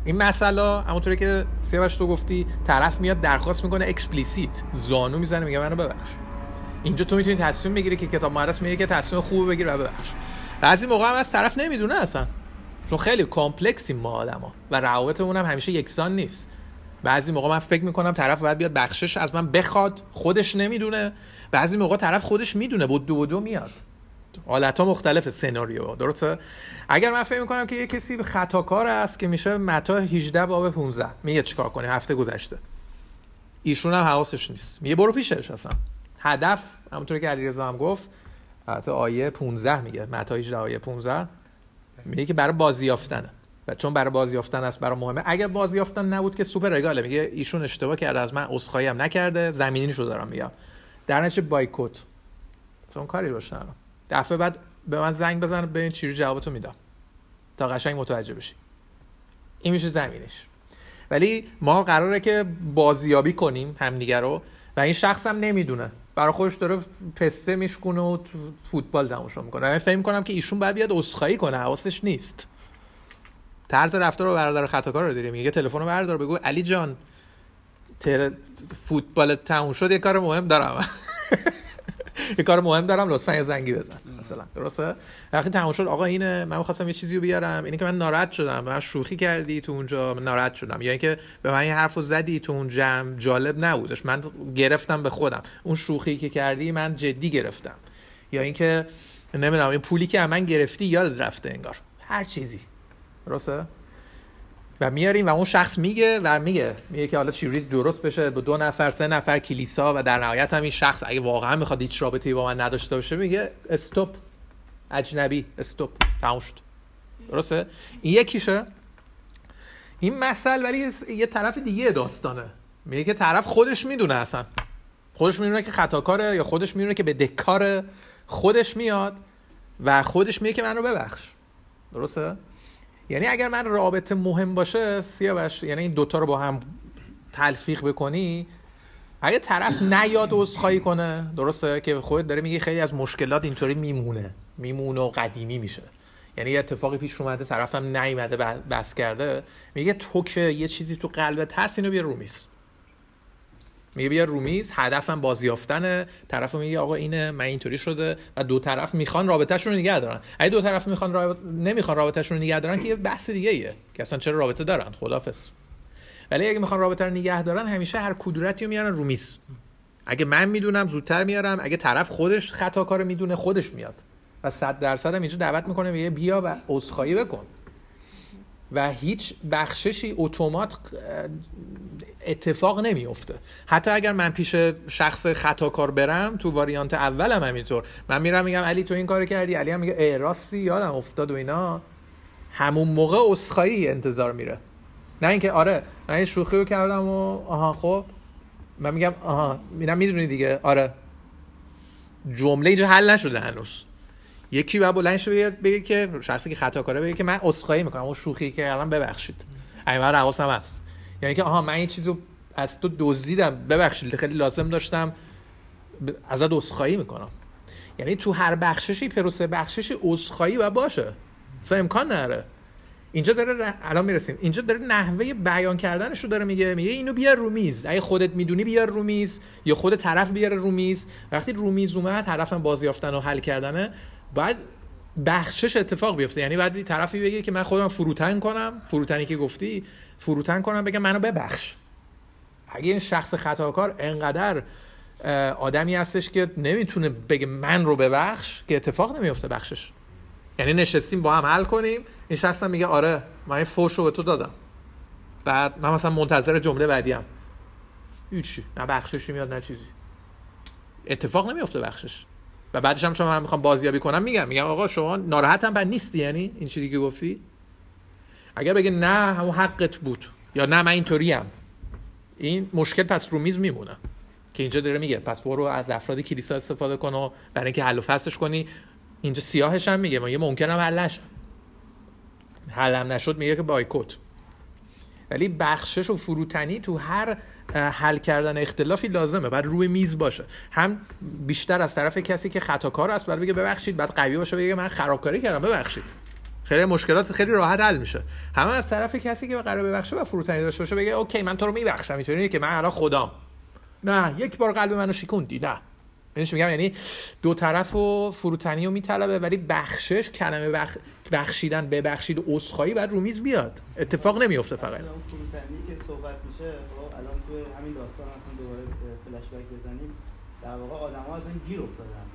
این مسئله همونطوری که سیاوش تو گفتی طرف میاد درخواست می‌کنه explicit زانو می‌زنه میگه منو ببخش. اینجا تو می‌تونی تصمیم بگیری که کتاب مقدس میگه که تصمیم خوب بگیر و ببخش. بعضی موقع هم از طرف نمی‌دونه اصلا. چون خیلی کامپلکسیم ما آدما. و روابطمون هم همیشه یکسان نیست. بعضی موقع من فکر می‌کنم طرف باید بیاد بخشش از من بخواد خودش نمی‌دونه. بعضی موقع طرف خودش می‌دونه بود دو دو میاد. حالت مختلف سناریو. درسته؟ اگر من فکر می‌کنم که یه کسی خطاکار است که میشه متا 18 باب 15 میگه چیکار کنه هفته گذشته. ایشون هم حواسش نیست. میگه برو پیشش اصلا. هدف همونطوری که علیرضا هم گفت حتی آیه 15 میگه متا 18 آیه 15 میگه که برای بازیافتنه و چون برای بازیافتن است برای مهمه. اگر بازیافتن نبود که سوپر رگاله. میگه ایشون اشتباه کرده از من عذرخواهی هم نکرده زمینی شو دارم میگم. در نتیجه بایکوت. اون کاری روش ندارم. دفعه بعد به من زنگ بزن به این چیزی جوابتو میدم. تا قشنگ متوجه بشی. این میشه زمینش. ولی ما قراره که بازیابی کنیم همدیگه رو. و این شخص هم نمی‌دونه. برای خودش داره پسته میشکونه و فوتبال تماشا می‌کنه. من فکر کنم که ایشون باید بیاد عذرخواهی کنه حواسش نیست. طرز رفتار رو برادر خطاکار رو داریم میگه. تلفن رو بردار بگو علی جان تر... فوتبال تموم شد یه کار مهم دارم. (laughs) یه کار مهم دارم لطفا یه زنگی بزن. مثلا. درسته؟ وقتی تموم شد. آقا اینه من می‌خواستم یه چیزی رو بیارم. اینه که من ناراحت شدم. من شوخی کردی تو اونجا. من ناراحت شدم. یا اینکه به من این حرفو زدی تو اون جمع جالب نبودش. من گرفتم به خودم. اون شوخی که کردی من جدی گرفتم. یا اینکه نمی‌دونم این پولی که من گرفتی یاد رفته انگار. هر چیزی. درسته؟ و میاریم و اون شخص میگه و میگه میگه که حالا چجوری درست بشه با دو نفر سه نفر کلیسا و در نهایت هم این شخص اگه واقعا می‌خواد هیچ رابطه‌ای با من نداشته باشه میگه استوب اجنبی استوب تموم شد. درسته؟ این یکیشه. این مسئله ولی یه طرف دیگه داستانه. میگه که طرف خودش می‌دونه اصلا. خودش می‌دونه که خطاکاره یا خودش می‌دونه که به دکار خودش میاد و خودش میگه که منو ببخش. درسته؟ یعنی اگر من رابطه مهم باشه سیاوش یعنی این دوتا رو با هم تلفیق بکنی اگه طرف نیاد عذرخواهی کنه درسته؟ که خودت داره میگه خیلی از مشکلات اینطوری میمونه. میمونه و قدیمی میشه. یعنی یه اتفاقی پیش اومده طرفم نیومده بس کرده. میگه تو که یه چیزی تو قلبت هست اینو بیا رو میز. میگه بیا رومیز هدفم بازیافتنه. طرف میگه آقا اینه من اینطوری شده. و دو طرف می‌خوان رابطهشون رو نگه دارن. اگه دو طرف می‌خوان رابط... نمی‌خوان رابطهشون رو نگه دارن که یه بحث دیگه ایه که اصلا چرا رابطه دارن؟ خدافظ ولی اگه می‌خوان رابطه رو نگه دارن همیشه هر کدورتی رو میارن رومیز اگه من می‌دونم زودتر میارم. اگه طرف خودش خطا کار می‌دونه خودش میاد. و صد درصد هم اینجا دعوت می‌کنه میگه بیا و عذرخواهی بکن. و هیچ بخششی اتومات اتفاق نمیفته حتی اگر من پیش شخص خطاکار برم تو واریانت اولم همینطور. من میرم میگم علی تو این کار کردی؟ علی هم میگه راستی یادم افتاد و اینا. همون موقع اسخایی انتظار میره. نه اینکه آره من این شوخی رو کردم و آها خب. من میگم آها میرم می‌دونی دیگه. آره. جمله اینجا حل نشده هنوز. یکی باید بلند شه بگه, که شخصی که خطا کاره بگه که من اسخایی می‌کنم. اون شوخی که الان ببخشید. من حواسم هست. یعنی که آها من این چیزو از تو دزدیدم. ببخشید خیلی لازم داشتم ازت اسخایی می‌کنم. یعنی تو هر بخششی پروسه بخششی اسخایی و باشه. اصلا امکان نره اینجا داره الان می‌رسیم. اینجا داره نحوه بیان کردنش رو داره میگه. میگه اینو بیار رومیز اگه خودت می‌دونی بیار رومیز یا خود طرف بیاره رومیز وقتی رومیز اومد طرفم بازیافتن و حل کردنه باید بخشش اتفاق بیفته. یعنی بعد طرفی بگه که من خودم فروتن کنم. فروتنی که گفتی فروتن کنم بگم منو ببخش. اگه این شخص خطاکار انقدر آدمی هستش که نمی‌تونه بگه من رو ببخش که اتفاق نمیفته بخشش. یعنی نشستیم با هم حل کنیم این شخص هم میگه آره من این فوش رو به تو دادم. بعد من مثلا منتظر جمله بعدی هم هیچی نه بخششی میاد نه چیزی. اتفاق نمیفته بخشش. و بعدش هم شما هم می‌خوام بازیابی کنم میگم میگم آقا شما ناراحت هم نیستی یعنی این چیزی که گفتی؟ اگر بگه نه همون حقت بود. یا نه من اینطوری هم این مشکل پس رو میز میمونه. که اینجا داره میگه پس برو از افراد کلیسا استفاده کن و برای اینکه حل و فصلش کنی. اینجا سیاهش هم میگه ما یه ممکنم حل نشه؟ حلم نشد میگه که بایکوت. ولی بخشش و فروتنی تو هر حل کردن اختلافی لازمه. بعد روی میز باشه. هم بیشتر از طرف کسی که خطاکار است بعد بگه ببخشید بعد قوی باشه بگه من خرابکاری کردم ببخشید. خیلی مشکلات خیلی راحت حل میشه. همه از طرف کسی که قرار ببخشه و فروتنی داشته باشه بگه اوکی من تو رو میبخشم. اینطوری که من الان خدام. نه یک بار قلب منو شکوندی. نه. میگم؟ یعنی دو طرف و فروتنی رو میطلبه ولی بخشش کلمه بخ... بخشیدن ببخشید و عذرخواهی بعد رو میز بیاد اتفاق نمیفته فقط. فروتنی که صحبت میشه خب الان تو همین داستان اصلا دوباره فلش بک بزنیم. در واقع آدما اصلا گیر افتادن.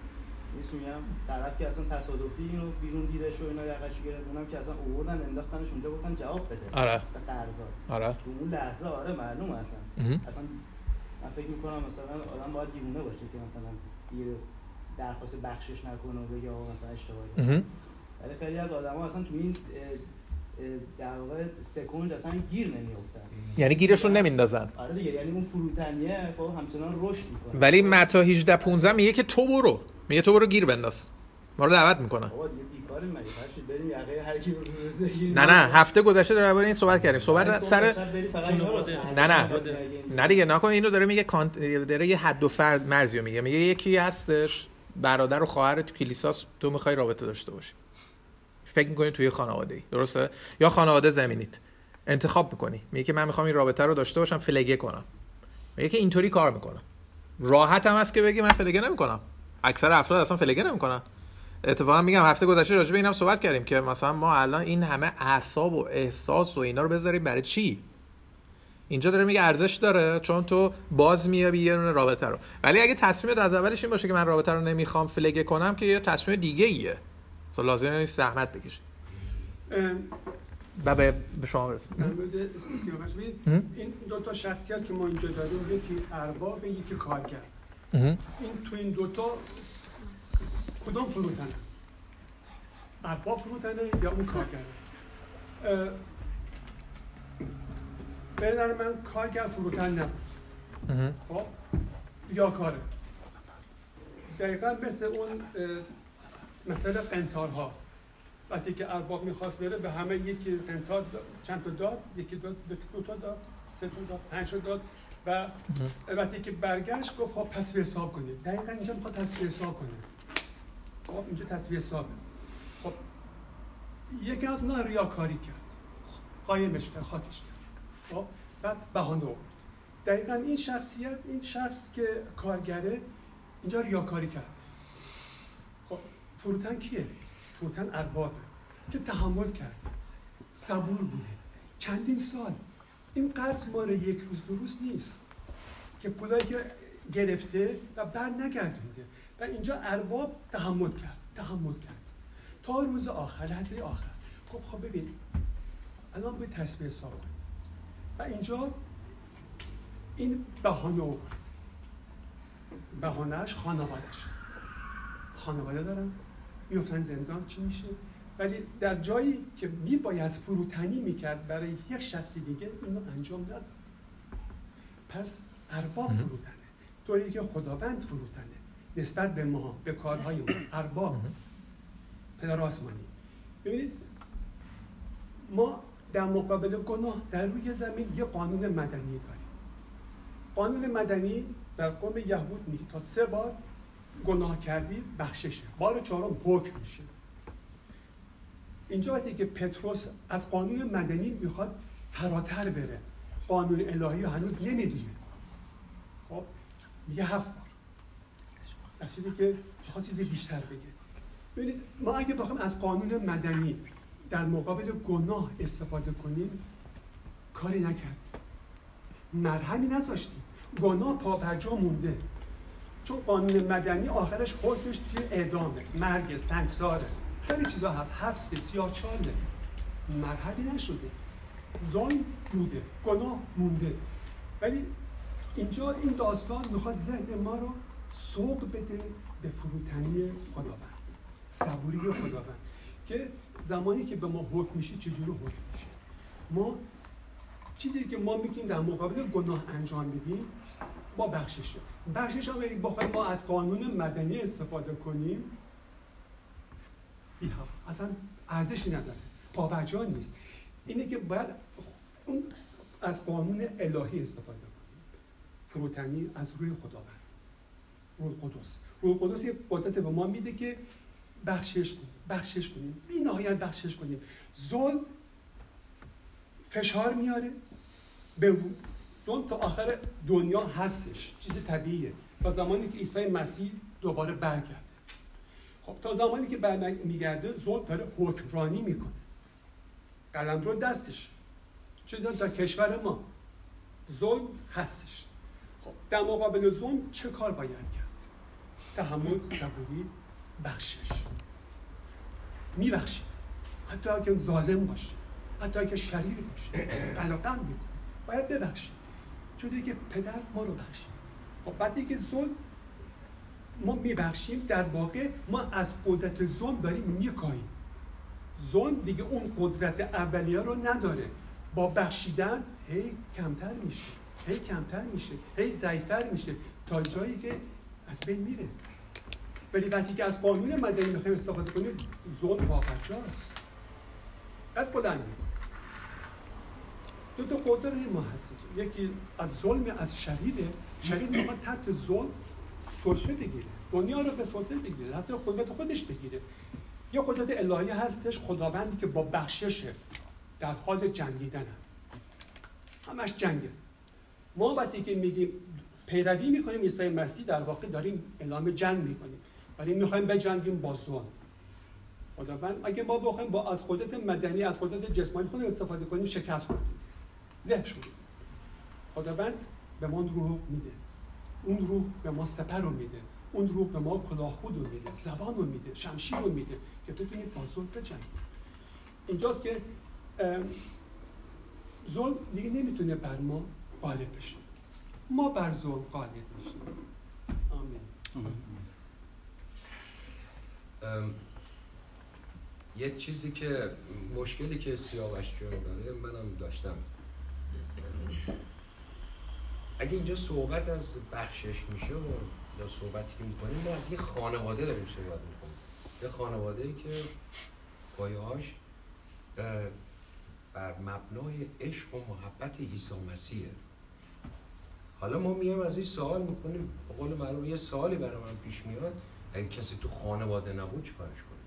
میگم طرف که اصلا تصادفی اینو بیرون دیده شو اینا یقش گرفت اونم که اصلا آوردن انداختنش اونجا گفتن جواب بده. آره. قرضا آره. تو اون لحظه آره معلومه اصلا. اصلا من فکر می‌کنم مثلا آدم باید دیوونه باشه که مثلا یه درخواست بخشش نکنه و بگه آقا مثلا اشتباهی. ولی خیلی از آدما اصلا تو این در واقع سکوند اصلا گیر نمیافتن. یعنی گیرشون نمیندازن. آره دیگه یعنی اون فروتنیه خب همچنان رشد می‌کنه. ولی متا 18 15 میگه که تو برو. میگه تو برو گیر بنداز. ما رو دعوت می‌کنه. نه نه هفته گذشته درباره این صحبت کردیم. صحبت سر نه نه. نه دیگه نکن اینو داره میگه کانت... داره یه حد و فرض مرزی میگه. میگه یکی هستش برادر و خواهر تو کلیساس تو می‌خوای رابطه داشته باشی. فکر می‌کنی توی خانواده ای درسته؟ یا خانواده زمینیت. انتخاب می‌کنی. میگه که من می‌خوام این رابطه رو داشته باشم فلگه کنم. میگه که اینطوری کار می‌کنم. راحت هم هست که بگی من فلگه نمی‌کنم. اکثر افراد اصلا فلگه نمی‌کنن. اتفاقا میگم هفته گذشته راجع به اینم صحبت کردیم که مثلا ما الان این همه اعصاب و احساس و اینا رو بذاریم برای چی؟ اینجا داره میگه ارزش داره چون تو باز میابی یه دونه رابطه رو. ولی اگه تصمیمت از اولش این باشه که من رابطه رو نمی‌خوام فلگه کنم که یه تصمیم دیگه ایه تو لازم نیست زحمت بکشی. و به شما برسیم. این دو تا شخصیت که ما اینجا داریم یکی ارباب یکی کارگر. این تو این دوتا کدام فروتنه؟ ارباب فروتنه یا اون کارگر به نظر من کارگر فروتن نبود خب؟ یا کاره. دقیقا مثل اون مثل قنتارها. وقتی که ارباب می‌خواست بره به همه یکی قنتار چند تا داد؟ یکی داد دو تا داد سه تا داد پنج تا داد. و وقتی که برگشت گفت خب تصویر حساب کنید. دقیقا اینجا می‌خواد تصویر حساب کنه. خب اینجا تصویر حسابه. خب یکی از اونها ریاکاری کرد. قایمش کرد خاکش کرد. خب بعد بهانه آورد. دقیقا این شخصیت این شخص که کارگره اینجا ریاکاری کرد. خب فروتن کیه؟ فروتن اربابه که تحمل کرد. صبور بوده چندین سال این قرض مال یک روز دو روز نیست که پولایی که گرفته و بر نگردونده. و اینجا ارباب تحمل کرد تحمل کرد. تا روز آخر لحظه آخر. خب خب ببین. الان باید تصویر حساب کنیم. و اینجا این بهانه آورد. بهانهش خانوادش خانواده دارن. میفتن زندان. چی میشه؟ ولی در جایی که میباید فروتنی می‌کرد برای یک شخصی دیگه اینو انجام نداد پس ارباب فروتنه. طوری که خداوند فروتنه. نسبت به ما به کارهای ما. ارباب. پدر آسمانی. ببینید ما در مقابل گناه در روی زمین یه قانون مدنی داریم. قانون مدنی در قوم یهود میگه تا سه بار گناه کردی بخششه. بار چهارم حکم میشه. اینجا وقتی که پتروس از قانون مدنی می‌خواد فراتر بره. قانون الهی هنوز نمی‌دونه. خب میگه هفت بار. در که می‌خواد چیز بیشتر بگه. ببینید ما اگه بخوایم از قانون مدنی در مقابل گناه استفاده کنیم کاری نکرد مرهمی نذاشتیم. گناه پا مونده. چون قانون مدنی آخرش حکمش توی اعدامه. مرگ سنگساره. خیلی چیزا هست. حبس سیاچاله مرحبی نشده. زان بوده. گناه مونده. ولی اینجا این داستان می‌خواد ذهن ما رو سوق بده به فروتنی خداوند. صبوری خداوند. که زمانی که به ما حکم میشه چجوری حکم میشه؟ ما چیزی که ما می‌تونیم در مقابل گناه انجام بدیم با بخششه بخشش هم بخوایم ما از قانون مدنی استفاده کنیم بی اصلا ارزشی نداره. پابرجا نیست. اینه که باید اون از قانون الهی استفاده کنیم. فروتنی از روی خداوند. روح قدس. روح قدس یک قدرت به ما میده که بخشش کنیم. بخشش کنیم. بی نهایت بخشش کنیم. ظلم فشار میاره. به ظلم تا آخر دنیا هستش. چیز طبیعیه. تا زمانی که عیسی مسیح دوباره برگرد. خب تا زمانی که میگرده ظلم داره حکمرانی می‌کنه. قلم رو دستش. چه تا کشور ما. ظلم هستش. خب در مقابل ظلم چه کار باید کرد؟ تحمل صبوری بخشش. میبخشید حتی اگه ظالم باشه حتی اگه شریر باشه قلقم می‌کنه. باید ببخشید چون که پدر ما رو بخشید خب بعدی که ظلم ما میبخشیم در واقع ما از قدرت ظلم داریم میکاییم ظلم دیگه اون قدرت اولیه رو نداره. با بخشیدن هی کمتر میشه هی کمتر میشه هی ضعیفتر میشه تا جایی که از بین میره. ولی وقتی که از قانون مدنی می‌خوایم استفاده کنیم ظلم واقعاست قد بلند دو تا قدر ما هست یکی از ظلم از شریده شرید می‌خواد تحت ظلم سلطه بگیره. دنیا رو به سلطه بگیره. حتی قدرت خودش بگیره. یه قدرت الهی هستش خداوندی که با بخشش در حال جنگیدن هم. همش جنگه. ما وقتی که میگیم پیروی می‌کنیم عیسی مسیح در واقع داریم اعلام جنگ می‌کنیم. ولی می‌خوایم بجنگیم با ظلم خداوند اگه ما بخوایم با از قدرت مدنی از قدرت جسمانی خود استفاده کنیم شکست کنیم ده شدیم خداوند به ما روح میده. اون روح به ما سپر رو میده. اون روح به ما کلاهخود رو میده. زبان رو میده. شمشیر رو میده که بتونیم با ظلم بجنگیم. اینجاست که ظلم دیگه نمی‌تونه بر ما غالب بشه. ما بر ظلم غالب بشیم آمین. یه چیزی که مشکلی که سیاوش جان داره منم داشتم. اگه اینجا صحبت از بخشش میشه و یا صحبتی که می‌کنیم ما از یه خانواده داریم صحبت می‌کنیم. یه خانواده ای که پایهاش بر مبنای عشق و محبت عیسی مسیحه. حالا ما میایم از این سوال می‌کنیم. به قول معروف یه سوالی برای من پیش میاد. اگه کسی تو خانواده نبود چیکارش کنیم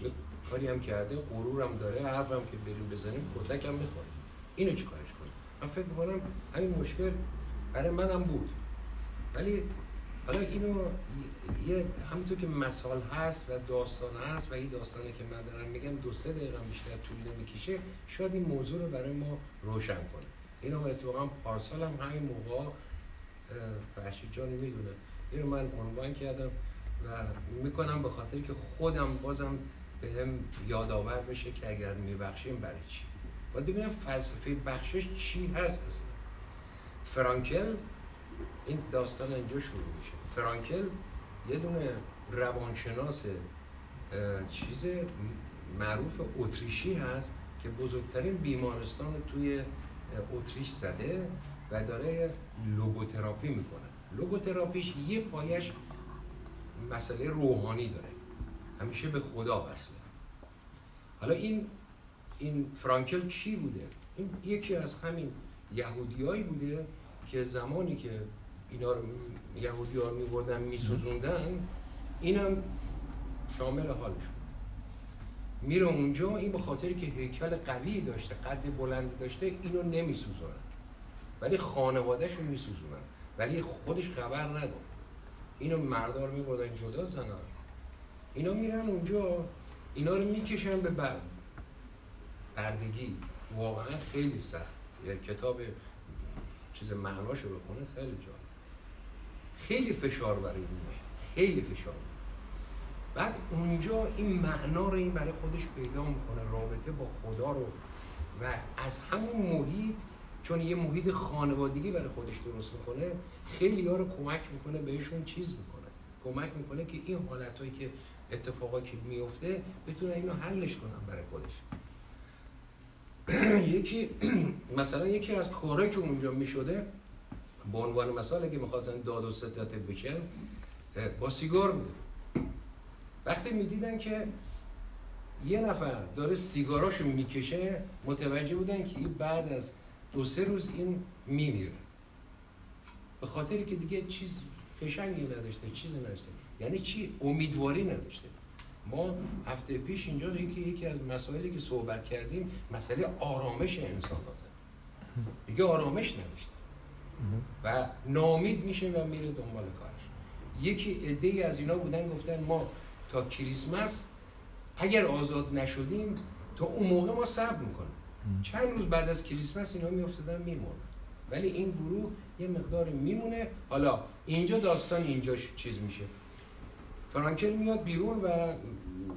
یه کاری هم کرده غرورم داره حرفم که بریم بزنیم کتک هم می‌خوریم اینو چیکارش کنیم من فکر می‌کنم همین مشکل برای منم بود. ولی حالا اینو یه همونطور که مثال هست و داستان هست و این داستانی که من دارم میگم دو سه دقیقه بیشتر طول نمی‌کشه شاید این موضوع رو برای ما روشن کنه. اینو اتفاقا پارسال هم همین موقع فرشید جانی می‌دونه. اینو من عنوان کردم و می‌کنم به خاطر که خودم بازم به هم یادآور بشه که اگر میبخشیم برای چی. باید ببینم فلسفه بخشش چی هست. اصلا فرانکل این داستان اینجا شروع میشه. فرانکل یه دونه روانشناس چیز معروف اتریشی هست که بزرگترین بیمارستان توی اتریش زده و داره لوگوتراپی می‌کنه. لوگوتراپیش یه پایش مسئله روحانی داره. همیشه به خدا وصله. حالا این این فرانکل چی بوده؟ این یکی از همین یهودیایی بوده که زمانی که اینا رو یهودی ها می بردن می سوزوندن اینم شامل حالش بود. میره اونجا این به خاطری که هیکل قوی داشته قد بلندی داشته اینو نمی سوزونن ولی خانوادهش رو می سوزونن ولی خودش خبر نداره اینو مردار می بردن جدا زنان اینا میرن اونجا اینا رو می‌کشن به بر بردگی واقعا خیلی سخت. یه کتاب چیز معناشو بخونه خیلی جا خیلی فشار برای اینه خیلی فشار. بعد اونجا این معنا رو این برای خودش پیدا می‌کنه رابطه با خدا رو. و از همون محیط چون یه محیط خانوادگی برای خودش درست می‌کنه خیلی ها رو کمک می‌کنه بهشون چیز می‌کنه. کمک می‌کنه که این حالت هایی که اتفاقایی که میفته بتونه اینو حلش کنن برای خودش. (coughs) یکی (coughs) مثلا یکی از کارهایی که اونجا می‌شده به عنوان مثال که می‌خواستن داد و ستت بشن با سیگار بوده. وقتی می‌دیدن که یه نفر داره سیگاراشو می‌کشه متوجه بودن که بعد از دو سه روز این میمیره. به خاطری که دیگه چیز فشنگی نداشته چیزی نداشته. یعنی چی؟ امیدواری نداشته. ما هفته پیش اینجا یکی یکی از مسائلی که صحبت کردیم مسئله آرامش انسان دیگه آرامش نداشته و نامید میشه و میره دنبال کارش. یکی عده از اینا بودن گفتن ما تا کریسمس اگر آزاد نشدیم تا اون موقع ما صبر می‌کنیم. چند روز بعد از کریسمس اینا میافتادن میمونن ولی این گروه یه مقدار میمونه. حالا اینجا داستان اینجا چیز میشه. فرانکل میاد بیرون و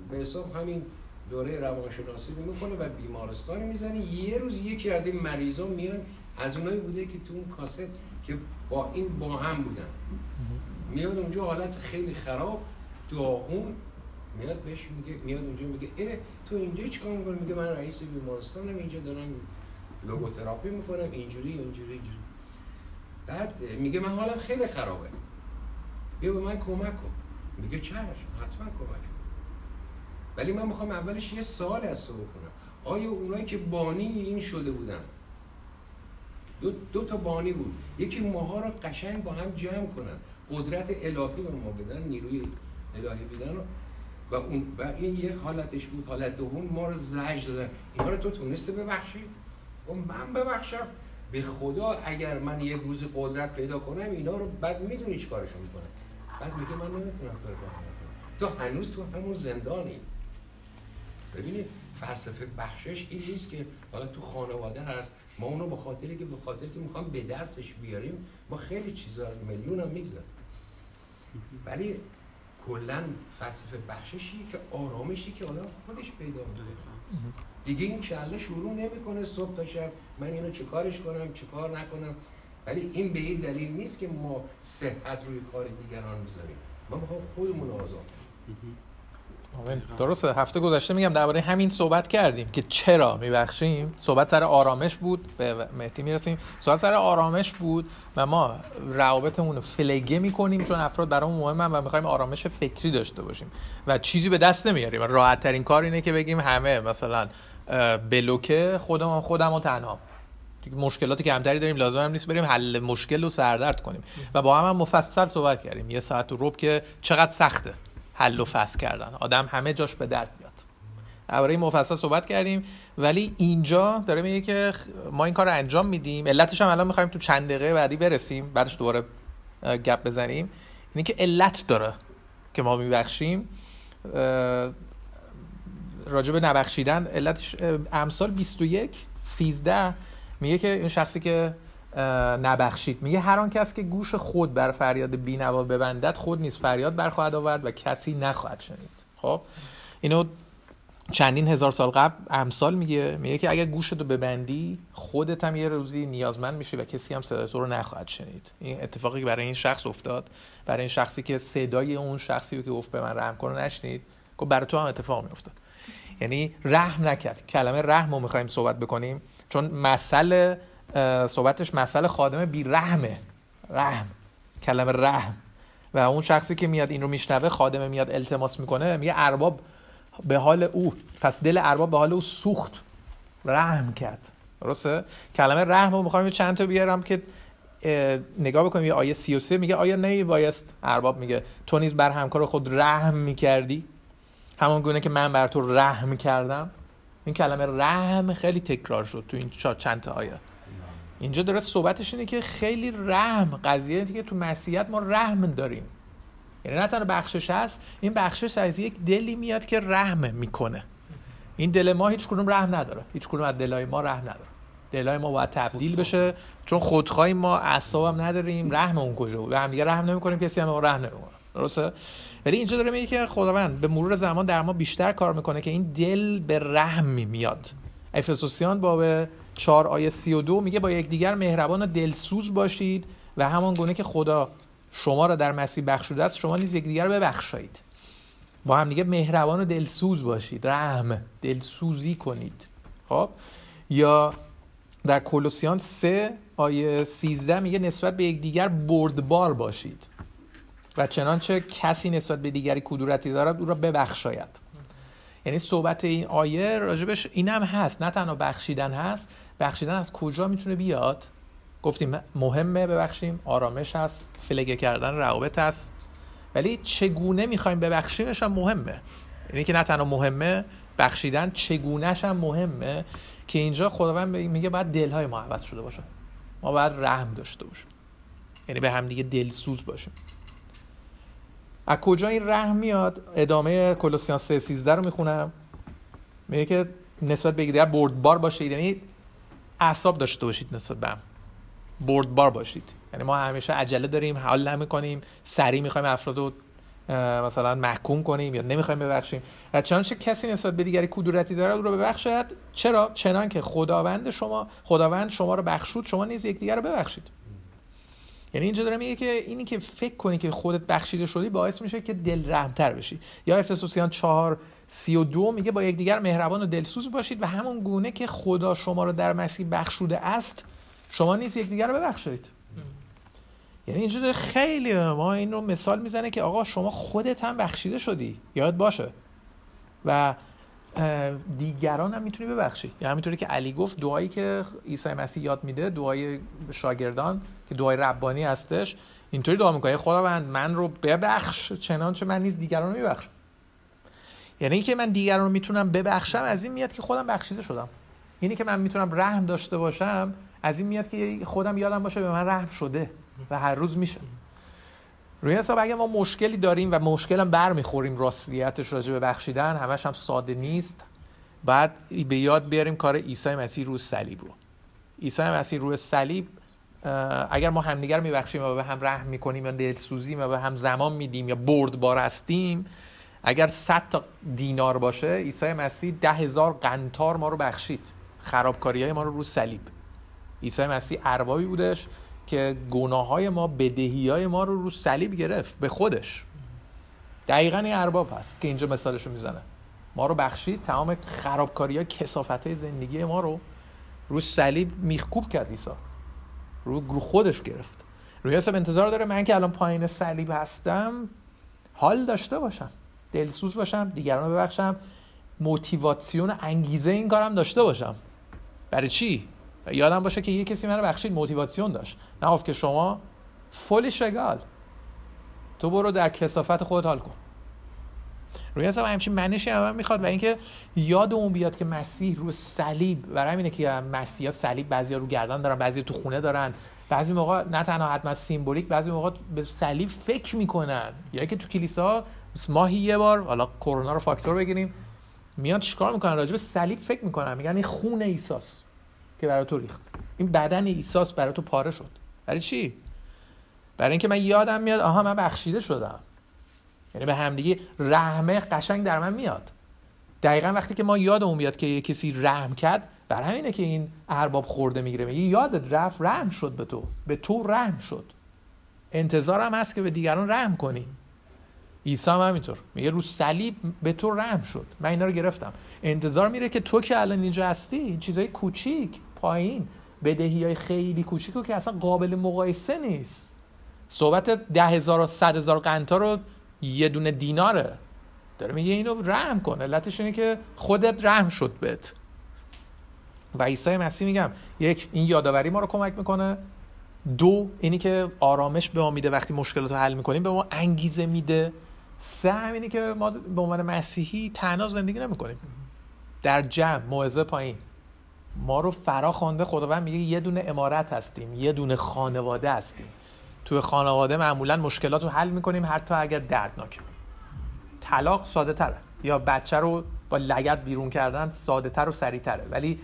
به حساب همین دوره روانشناسی رو می‌کنه و بیمارستان می‌زنه. یه روز یکی از این مریضا میان از اونایی بوده که تو اون کاست که با این با هم بودن. میاد اونجا حالت خیلی خراب داغون. میاد بهش میگه میاد اونجا میگه اه تو اینجا چیکار می‌کنی؟ میگه من رئیس بیمارستانم اینجا دارم لوگوتراپی می‌کنم. اینجوری اینجوری اینجوری. بعد میگه من حالم خیلی خرابه. بیا به من کمک کن. میگه چشم حتما کمک کن ولی من می‌خوام اولش یه سال از تو بکنم. آیا اونایی که بانی این شده بودن؟ دو, دو تا بانی بود. یکی ماها رو قشنگ با هم جمع کنن. قدرت الهی به ما بدن نیروی الهی بدن و اون و این یه حالتش بود. حالت دوم ما رو زج دادن. اینا رو تو تونسته ببخشی؟ و من ببخشم. به خدا اگر من یه روز قدرت پیدا کنم اینا رو بعد می‌دونی چی کارشون می‌کنه بعد میگه من نمی‌تونم تو رو تو هنوز تو همون زندانی. ببینید فلسفه بخشش این نیست که حالا تو خانواده هست ما اونو به خاطری که به خاطر که می‌خوام به دستش بیاریم ما خیلی چیزا میلیون هم می‌گذاریم. ولی کلا فلسفه بخششی که آرامشی که آدم خودش پیدا می‌کنه. دیگه این کله شروع نمی‌کنه صبح تا شب من اینو چیکارش کنم چیکار نکنم. ولی این به این دلیل نیست که ما صحت روی کار دیگران بذاریم ما می‌خوام خودمون آزاد درسته. هفته گذشته میگم درباره همین صحبت کردیم که چرا میبخشیم. صحبت سر آرامش بود. به مهدی می‌رسیم. صحبت سر آرامش بود و ما روابطمون رو فلگه می‌کنیم چون افراد برامون مهمن و می‌خوایم آرامش فکری داشته باشیم. و چیزی به دست نمیاریم. راحت ترین کار اینه که بگیم همه مثلا بلوکه خودم خودم و تنها. مشکلاتی که همتری داریم لازم هم نیست بریم حل مشکل رو سردرد کنیم. و با هم, هم مفصل صحبت کردیم. یه ساعت و رب که چقدر سخته حل و فصل کردن. آدم همه جاش به درد میاد. درباره مفصل صحبت کردیم. ولی اینجا داره میگه که ما این کار رو انجام میدیم. علتش هم الان می‌خوایم تو چند دقیقه بعدی برسیم. بعدش دوباره گپ بزنیم. اینه که علت داره که ما میبخشیم. راجب نبخشیدن علتش امثال 21 13 میگه که این شخصی که نبخشید. میگه هر آن کس که گوش خود بر فریاد بینوا ببندد خود نیست فریاد برخواهد آورد و کسی نخواهد شنید. خب؟ اینو چندین هزار سال قبل امثال میگه. میگه که اگر گوشت رو ببندی خودت هم یه روزی نیازمند میشی و کسی هم صدای تو رو نخواهد شنید. این اتفاقی که برای این شخص افتاد. برای این شخصی که صدای اون شخصی رو که گفت به من رحم کن نشنید که برای تو هم اتفاق میافتاد. یعنی رحم نکرد. کلمه رحم رو می‌خوایم صحبت بکنیم. چون مسئله صحبتش مسئله خادم بی رحمه رحم. کلمه رحم. و اون شخصی که میاد این رو میشنوه خادمه میاد التماس می‌کنه میگه ارباب به حال او پس دل ارباب به حال او سوخت. رحم کرد. درسته؟ کلمه رحم رو می‌خوایم چند تا بیارم که نگاه بکنیم یه آیه 33 میگه آیا نمی بایست ارباب میگه تو نیز بر همکار خود رحم می‌کردی؟ همون گونه که من بر تو رحم کردم. این کلمه رحم خیلی تکرار شد تو این چند تا آیه. اینجا داره صحبتش اینه که خیلی رحم قضیه که تو مسیحیت ما رحم داریم. یعنی نه تنها بخشش هست این بخشش از یک دلی میاد که رحم می‌کنه. این دل ما هیچ کدوم رحم نداره. هیچ کدوم از دلای ما رحم نداره. دلای ما باید تبدیل بشه چون خودخواهی ما اعصاب هم نداریم رحم اون کجا بود؟ هم دیگه رحم نمی‌کنیم کسی هم ما رحم نمی‌کنه. درسته؟ ولی اینجا داره میگه که خداوند به مرور زمان در ما بیشتر کار می‌کنه که این دل به رحم میاد. افسوسیان باب 4 آیه 32 میگه با یکدیگر مهربان و دلسوز باشید و همان گونه که خدا شما را در مسیح بخشوده است شما نیز یکدیگر ببخشید با هم دیگه مهربان و دلسوز باشید رحم دلسوزی کنید. خب؟ یا در کولوسیان 3 آیه 13 میگه نسبت به یکدیگر بردبار باشید. و چنانچه کسی نسبت به دیگری کدورتی دارد او را ببخشاید. یعنی صحبت این آیه راجبش اینم هست. نه تنها بخشیدن هست بخشیدن از کجا می‌تونه بیاد؟ گفتیم مهمه ببخشیم. آرامش هست. فلگه کردن روابط هست. ولی چگونه می‌خوایم ببخشیمش هم مهمه. یعنی که نه تنها مهمه بخشیدن چگونهش هم مهمه که اینجا خداوند میگه باید دلهای ما عوض شده باشه. ما باید رحم داشته باشیم. یعنی به هم دیگه دلسوز باشیم. از کجا این رحم میاد؟ ادامه کلوسیان 3 رو می‌خونم. میگه که نسبت به دیگر بردبار باشید. یعنی اعصاب داشته باشید نسبت به هم. بردبار باشید. یعنی ما همیشه عجله داریم حال نمی‌کنیم سریع می‌خوایم افراد رو مثلا محکوم کنیم یا نمی‌خوایم ببخشیم. و چنانچه کسی نسبت به دیگری کدورتی داره او رو ببخشد. چرا؟ چنان که خداوند شما خداوند شما رو بخشود شما نیز یکدیگر رو ببخشید. یعنی اینجا داره میگه که اینی که فکر کنی که خودت بخشیده شدی باعث میشه که دل رحمتر بشی. یا افسوسیان 4 32 میگه با یکدیگر مهربان و دلسوز باشید و همون گونه که خدا شما رو در مسیح بخشوده است شما نیز یکدیگر رو ببخشید. یعنی اینجا خیلی ما این رو مثال می‌زنه که آقا شما خودت هم بخشیده شدی. یاد باشه. و دیگران هم می‌تونی ببخشی. یعنی همینطوری که علی گفت دعایی که عیسی مسیح یاد میده دعای شاگردان که دعای ربانی هستش اینطوری دعا می‌کنه. خداوند من رو ببخش چنانچه من نیز دیگران رو میبخشم. یعنی اینکه من دیگران رو می‌تونم ببخشم از این میاد که خودم بخشیده شدم. اینی که من می‌تونم رحم داشته باشم از این میاد که خودم یادم باشه به من رحم شده و هر روز میشه. روی حساب اگه ما مشکلی داریم و مشکل هم برمیخوریم راستیتش راجع به بخشیدن همش هم ساده نیست. بعد به یاد بیاریم کار عیسی مسیح رو صلیب رو. عیسی مسیح روی صلیب اگر ما همدیگر میبخشیم و به هم رحم می‌کنیم یا دلسوزیم و به هم زمان میدیم یا بردبار هستیم اگر 100 تا دینار باشه عیسی مسیح ده هزار قنتار ما رو بخشید. خرابکاری های ما رو رو صلیب. عیسی مسیح اربابی بودش که گناه های ما بدهی های ما رو رو صلیب گرفت به خودش. دقیقا این ارباب هست که اینجا مثالشو می‌زنه. ما رو بخشید تمام خرابکاری های کسافت زندگی ما رو رو صلیب میخکوب کرد عیسی. رو, رو خودش گرفت. روی حساب انتظار داره من که الان پایین صلیب هستم حال داشته باشم دلسوز باشم دیگران ببخشم موتیواسیون انگیزه این کارم داشته باشم. برای چی؟ یادم باشه که یه کسی منو بخشید موتیواسیون داشت. نه که شما فولی شگال. تو برو در کسافت خودت حال کن. روی حساب همچین منشی هم, می‌خواد و اینکه یاد اون بیاد که مسیح رو صلیب برای همینه که مسیحا صلیب بعضیا رو گردن دارن بعضی تو خونه دارن. بعضی موقع نه تنها حتما سیمبولیک بعضی موقع به صلیب فکر می‌کنن. یا که تو کلیسا ماهی یه بار حالا کرونا رو فاکتور بگیریم میان چیکار می‌کنن؟ راجع به صلیب فکر می‌کنن. میگن این خون عیساس که برای تو ریخت. این بدن عیساس برای تو پاره شد. برای چی؟ برای اینکه من یادم میاد آها من بخشیده شدم. یعنی به همدیگه رحمه قشنگ در من میاد. دقیقا وقتی که ما یادمون بیاد که کسی رحم کرد بر همینه که این ارباب خورده می‌گیره. میگه یادت رفت رحم شد به تو. به تو رحم شد. انتظارم هست که به دیگران رحم کنی. عیسی هم همینطور. میگه رو صلیب به تو رحم شد. من اینا رو گرفتم. انتظار میره که تو که الان اینجا هستی این چیزای کوچیک پایین. بدهی های خیلی کوچیکو که اصلا قابل مقایسه نیست. صحبت ده هزار و صد هزار قنتا رو یه دونه دیناره. داره میگه اینو رحم کن. علتش اینه که خودت رحم شد بهت. و عیسی مسیح میگم یک این یادآوری ما رو کمک می‌کنه. دو اینی که آرامش به ما میده وقتی مشکلات رو حل می‌کنیم به ما انگیزه میده. سه همینی که ما به عنوان مسیحی تنها زندگی نمی‌کنیم. در جمع موعظه پایین. ما رو فرا خوانده خداوند میگه یه دونه امارت هستیم یه دونه خانواده هستیم. توی خانواده معمولا مشکلات رو حل می‌کنیم حتی اگر دردناکه طلاق ساده تره. یا بچه رو با لگت بیرون کردن ساده تر و سریع تره. ولی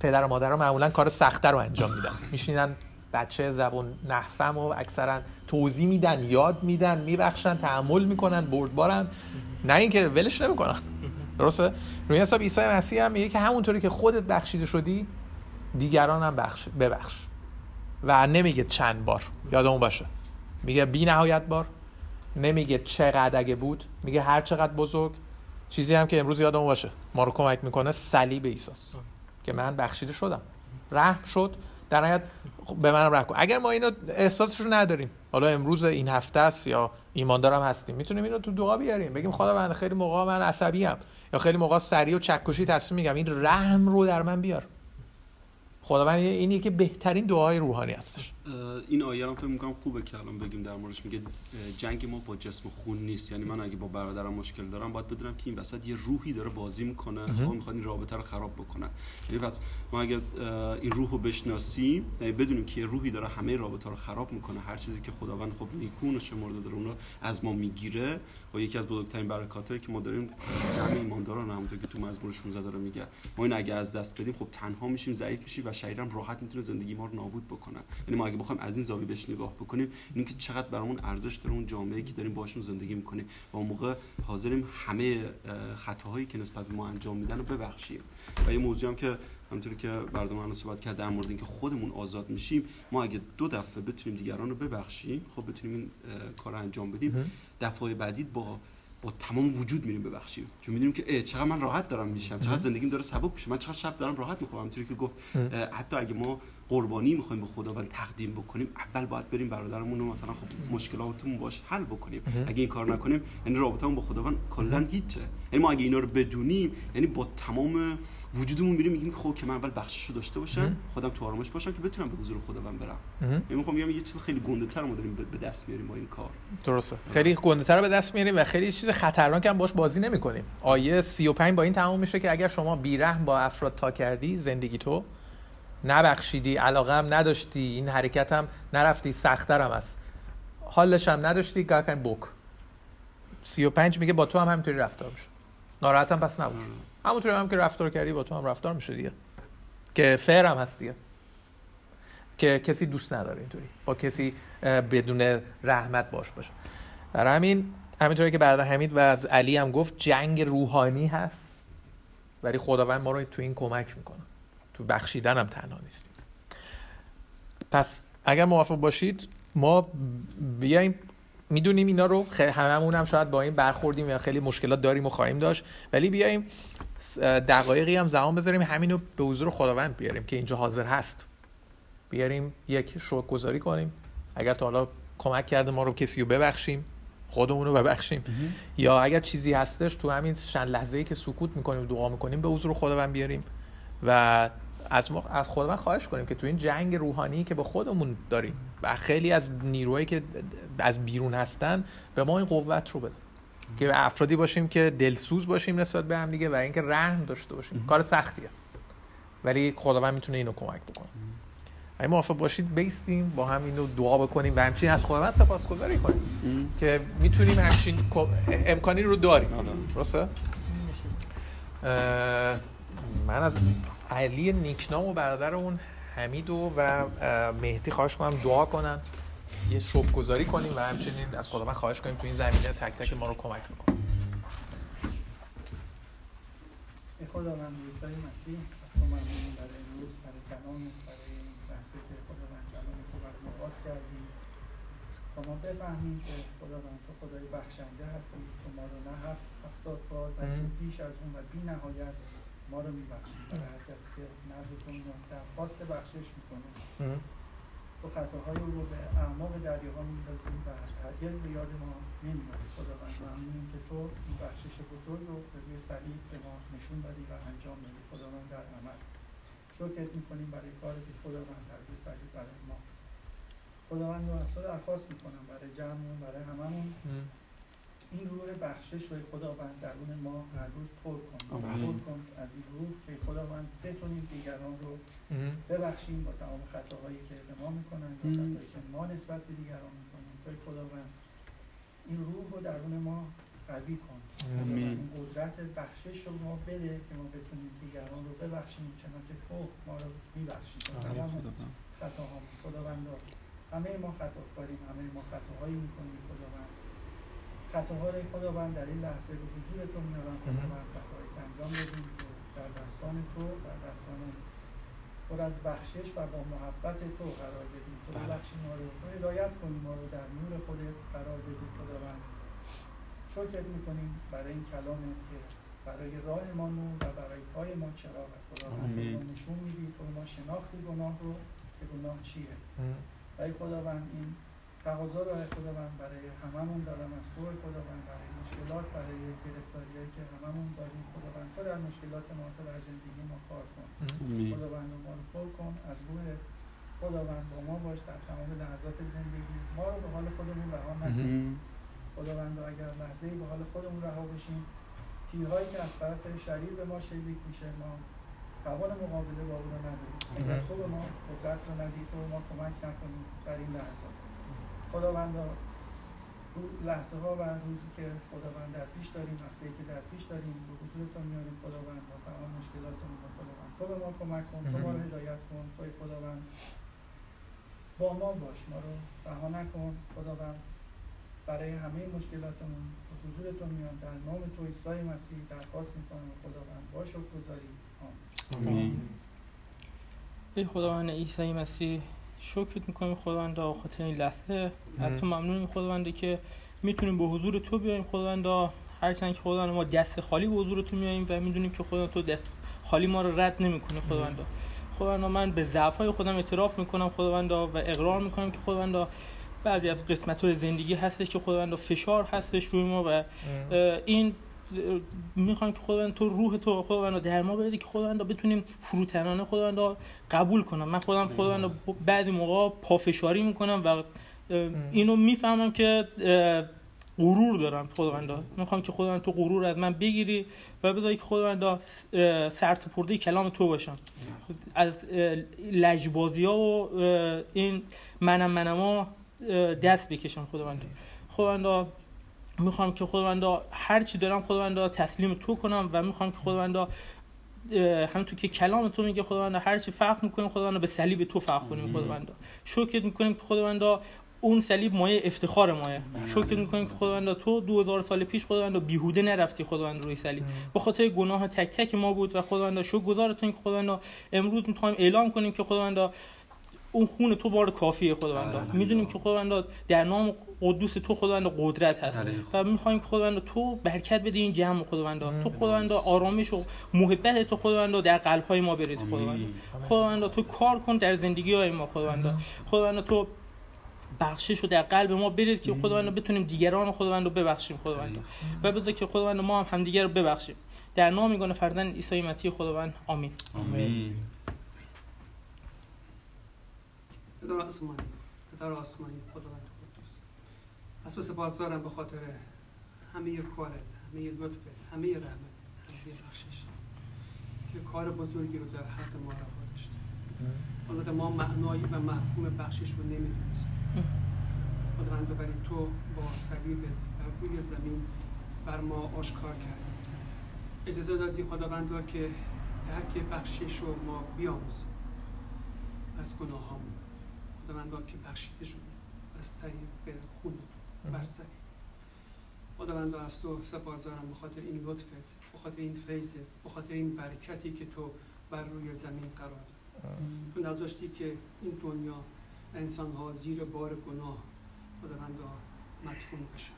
پدر و مادر معمولا کار سختتر رو انجام میدن. میشینن بچه زبون نحفم و اکثرا توضیح میدن یاد میدن میبخشن تحمل می‌کنن بردبارن. نه اینکه ولش نمی‌کنن. درسته؟ روی حساب عیسی مسیح هم میگه که همونطوری که خودت بخشیده شدی دیگران هم بخش ببخش. و نمیگه چند بار. یادمون باشه. میگه بی نهایت بار. نمیگه چقدر اگه بود. میگه هر چقدر بزرگ. چیزی هم که امروز یادمون باشه. ما رو کمک می‌کنه صلیب عیسی که من بخشیده شدم. رحم شد. در نهایت به من رحم کن. اگر ما اینو احساسش رو نداریم. حالا امروز این هفته است یا ایماندارم هستیم. می‌تونیم اینو تو دعا بیاریم. بگیم خدا من خیلی موقع من عصبی ام یا خیلی موقع سریع و چکشی تصمیم میگم. این رحم رو در من بیار. خداوند این یکی بهترین دعای روحانی هستش. این آیه هم فکر می‌کنم خوبه که الان بگیم در موردش. میگه جنگ ما با جسم خون نیست. یعنی من اگه با برادرم مشکل دارم باید بدونم که این وسط یه روحی داره بازی می‌کنه. خب می‌خواد این رابطه رو خراب بکنه. یعنی پس ما اگه این روح رو بشناسیم یعنی بدونیم که یه روحی داره همه رابطه رو خراب می‌کنه. هر چیزی که خداوند خب نیکون و شمرده داره اون رو از ما می‌گیره. و یکی از بزرگترین برکاتی که ما داریم جمع ایمانداران همونطور که تو مزمور 16 داره میگه. ما این اگه از دست بدیم خب تنها میشیم ضعیف میشیم و شیطان راحت می‌تونه زندگی ما رو نابود بکنه. یعنی ما اگه بخوایم از این زاویه بهش نگاه بکنیم این که چقدر برامون ارزش داره اون جامعه که داریم باشون زندگی می‌کنیم. و اون موقع حاضریم همه خطاهایی که نسبت به ما انجام میدن رو ببخشیم. و یه موضوع هم که همونطوری که برادر من صحبت کرد در مورد اینکه خودمون آزاد میشیم ما اگه دو دفعه بتونیم دیگران رو ببخشیم خب بتونیم این کار انجام بدیم. دفعه بعدی با با تمام وجود میریم ببخشیم. چون می‌دونیم که چقدر من راحت دارم میشم. چقدر زندگیم داره سبک میشه. من چقدر شب دارم راحت می‌خوام همونطوری که گفت حتی اگه ما قربانی می‌خوایم به خداوند تقدیم بکنیم اول باید بریم برادرمون رو مثلا خب مشکلاتمون باش حل بکنیم. اگه این کار نکنیم یعنی رابطمون با خداوند کلا هیچه. یعنی ما اگه اینا رو بدونیم یعنی با تمام وجودمون میریم میگیم خب که من اول بخشش رو داشته باشم خودم تو آرامش باشم که بتونم به حضور خداوند برم. یعنی می‌خوام بگم یه چیز خیلی گنده تر ما داریم به دست میاریم با این کار. درسته. خیلی گنده تر به دست میاریم و خیلی چیز خطرناک هم باش بازی نمی‌کنیم. آیه 35 با این تمام میشه که اگر شما بیرحم با افراد تا کردی زندگی تو نبخشیدی علاقه هم نداشتی این حرکت هم نرفتی سختتر هم است حالش هم نداشتی گاکن بوک 35 میگه با تو هم همینطوری رفتار ناراحت هم پس نباش همونطوری هم که رفتار کردی با تو هم رفتار میشه دیگه. که فر هم هست دیگه. که کسی دوست نداره اینطوری. با کسی بدون رحمت باش باشه. برای همین همینطوری که برادر حمید و علی هم گفت جنگ روحانی هست. ولی خداوند ما رو تو این کمک می‌کنه. تو بخشیدن هم تنها نیستیم. پس اگر موافق باشید ما بیایم می‌دونیم اینا رو هممون هم شاید با این برخوردیم یا خیلی مشکلات داریم و خواهیم داشت ولی بیایم دقایقی هم زمان بذاریم همین رو به حضور خداوند بیاریم که اینجا حاضر هست. بیاریم یک شوک گذاری کنیم. اگر تا حالا کمک کرده ما رو کسی رو ببخشیم خودمون رو ببخشیم. یا اگر چیزی هستش تو همین چند لحظه ای که سکوت می‌کنیم دعا می‌کنیم به حضور خداوند بیاریم و از ما از خودمون خواهش کنیم که تو این جنگ روحانی که به خودمون داریم و خیلی از نیروهایی که از بیرون هستن به ما این قوت رو بده که افرادی باشیم که دلسوز باشیم نسبت به هم دیگه و اینکه رحم داشته باشیم. کار سختیه. ولی خداوند می‌تونه اینو کمک بکنه. اگه موافق باشید بیستیم با هم اینو دعا بکنیم و همچنین از خداوند سپاسگزاری کنیم. که می‌تونیم همچین امکانی رو داریم. درسته؟ اه، من از علی نیکنام و برادر اون حمید و و مهدی خواهش کنم دعا کنن. یه شب گذاری کنیم و همچنین از خداوند خواهش کنیم تو این زمینه تک تک ما رو کمک ای خداوند عیسی مسیح از تو ممنونیم برای امروز برای کلام برای این بحثی که خداوند کلام تو برای ما باز کردی. تا ما بفهمیم که خداوند تو خدای بخشنده هستی تو ما رو نه هفت هفتاد بار بلکه. بیش از اون و بی نهایت ما رو میبخشی برای هر کسی که نزد تو میاد درخواست بخشش می‌کنه. تو خطاهای او رو به اعماق دریاها میندازیم و هرگز به یاد ما نمیاری خداوند ممنونیم که تو این بخشش بزرگ رو به روی صلیب به ما نشون دادی و انجام دادی. خداوند در عمل. شکرت می‌کنیم برای کاری که خداوند در روی صلیب برای ما. خداوند رو از تو درخواست می‌کنم برای جمعمون برای هممون. این روح بخشش رو خداوند درون ما هر روز پر کن. آمین. پر کن از این روح که خداوند بتونیم دیگران رو. ببخشیم با تمام خطاهایی که به ما می‌کنن با. خطاهایی که ما نسبت به دیگران می‌کنیم. توی خداوند این روح رو درون ما قوی کن. این قدرت بخشش رو ما بده که ما بتونیم دیگران رو ببخشیم چنانکه تو ما رو میبخشی. تمام خطاها. خداوند همه ما خطاکاریم همه ما خطاهایی می‌کنیم خداوند. خطاها رو خداوند در این لحظه به حضور تو میارم خداوند خطاهایی که انجام دادیم که در دستان تو در دستان پر از بخشش و با محبت تو قرار بدیم. تو بله. ببخشی ما رو تو هدایت کنی ما رو در نور خودت قرار بدی خداوند. شکرت می‌کنیم برای این کلامت که برای راه ما نور و برای پای ما چراغ خداوند نشون میدی تو ما شناختی گناه رو که گناه چیه. ای خداوند این تقاضا رو ای خداوند برای هممون دارم از تو خداوند برای مشکلات برای گرفتاریایی که هممون داریم. خداوند تو در مشکلات ما تو در زندگی ما کار کن. خداوند ما رو پر کن از روح خداوند با ما باش در تمام لحظات زندگی. ما رو به حال خودمون رها نکن. خداوند اگر لحظه به حال خودمون رها بشیم تیرهایی که از طرف شریر به ما شلیک میشه ما توان مقابله با او رو نداریم. اگر تو به ما قدرت رو ندی تو ما کمک نکنی در این لحظات. خداوند اون لحظه ها و روزی که خداوند در پیش داریم هفته که در پیش داریم به حضور تو میاریم. خداوند با تمام مشکلاتمون با خداوند تو به ما کمک کن تو ما رو هدایت کن. توی خداوند با ما باش. ما رو رها نکن. خداوند برای همه مشکلاتمون به حضور تو میان. در نام تو عیسی مسیح درخواست می‌کنم. خداوند با شکرگزاری آمین. آمین. ای خداوند عیسی مسیح شکرت می‌کنیم خداوند به خاطر این لحظه. از تو ممنونیم خداوند که می‌تونیم به حضور تو بیایم خداوند هرچند که خداوند ما دست خالی به حضور تو میاییم و می‌دونیم که خداوند تو دست خالی ما رو رد نمی‌کنه خداوند خداوند من به ضعف های خودم اعتراف می‌کنم خداوند و اقرار می‌کنم که خداوند بعضی از قسمت های زندگی هستش که خداوند فشار هستش روی ما و این می‌خوام که خداوند تو روح تو خداوند در ما بده که خداوند بتونیم فروتنانه خداوند قبول کنم. من خودم خداوند بعضی موقع پافشاری می‌کنم و اینو می‌فهمم که غرور دارم خداوند می‌خوام که خداوند تو غرور از من بگیری و بذاری که خداوند سرسپرده کلام تو باشم. از لجبازی ها و این منم منما دست بکشم خداوند خداوند می‌خوام که خداوند هر چی دارم خداوند تسلیم تو کنم و می‌خوام که خداوند همونطور که کلام تو میگه خداوند هر چی فخر می‌کنیم خداوند به صلیب تو فخر کنیم خداوند شکر می‌کنیم که خداوند اون صلیب مایه افتخار مایه. شکر می‌کنیم که خداوند تو 2000 سال پیش خداوند بیهوده نرفتی خداوند روی صلیب. به خاطر گناه تک تک ما بود و خداوند شکر گزارتون که خداوند امروز می‌خوایم اعلام کنیم که خداوند اون خون تو بار کافیه خداوند می‌دونیم که خداوند در نام قدوس تو خداوند قدرت هست. و می‌خوایم که خداوند تو برکت بده این جمع خداوند تو خداوند آرامش و محبت تو خداوند در قلب های ما بریز خداوند خداوند تو کار کن در زندگی های ما خداوند خداوند تو بخشش رو در قلب ما بریز که خداوند بتونیم دیگران خداوند رو ببخشیم خداوند و بذار که خداوند ما هم همدیگر رو ببخشیم. در نام میگن فرزند عیسی مسیح خداوند. آمین. آمین. پدر آسمانی. پدر آسمانی خداوند قدوس. از تو سپاس دارم به خاطر همه کارت همه لطفت همه رحمت همه بخشش. که کار بزرگی رو در حق ما روا داشت البته ما معنایی و مفهوم بخشش رو نمی‌دونستیم خداوند برای تو با صلیبت بر روی زمین بر ما آشکار کرد. اجازه دادی خداوند که درک بخشش رو ما بیاموزیم. از گناه هامون خداوند که بخشیده شده. از طریق خون بر صلیب خداوند از تو سپاسدارم به خاطر این لطفت به خاطر این فیضت به خاطر این برکتی که تو بر روی زمین قرار دادی. تو نذاشتی که این دنیا انسان ها زیر بار گناه خداوند مدفون بشن.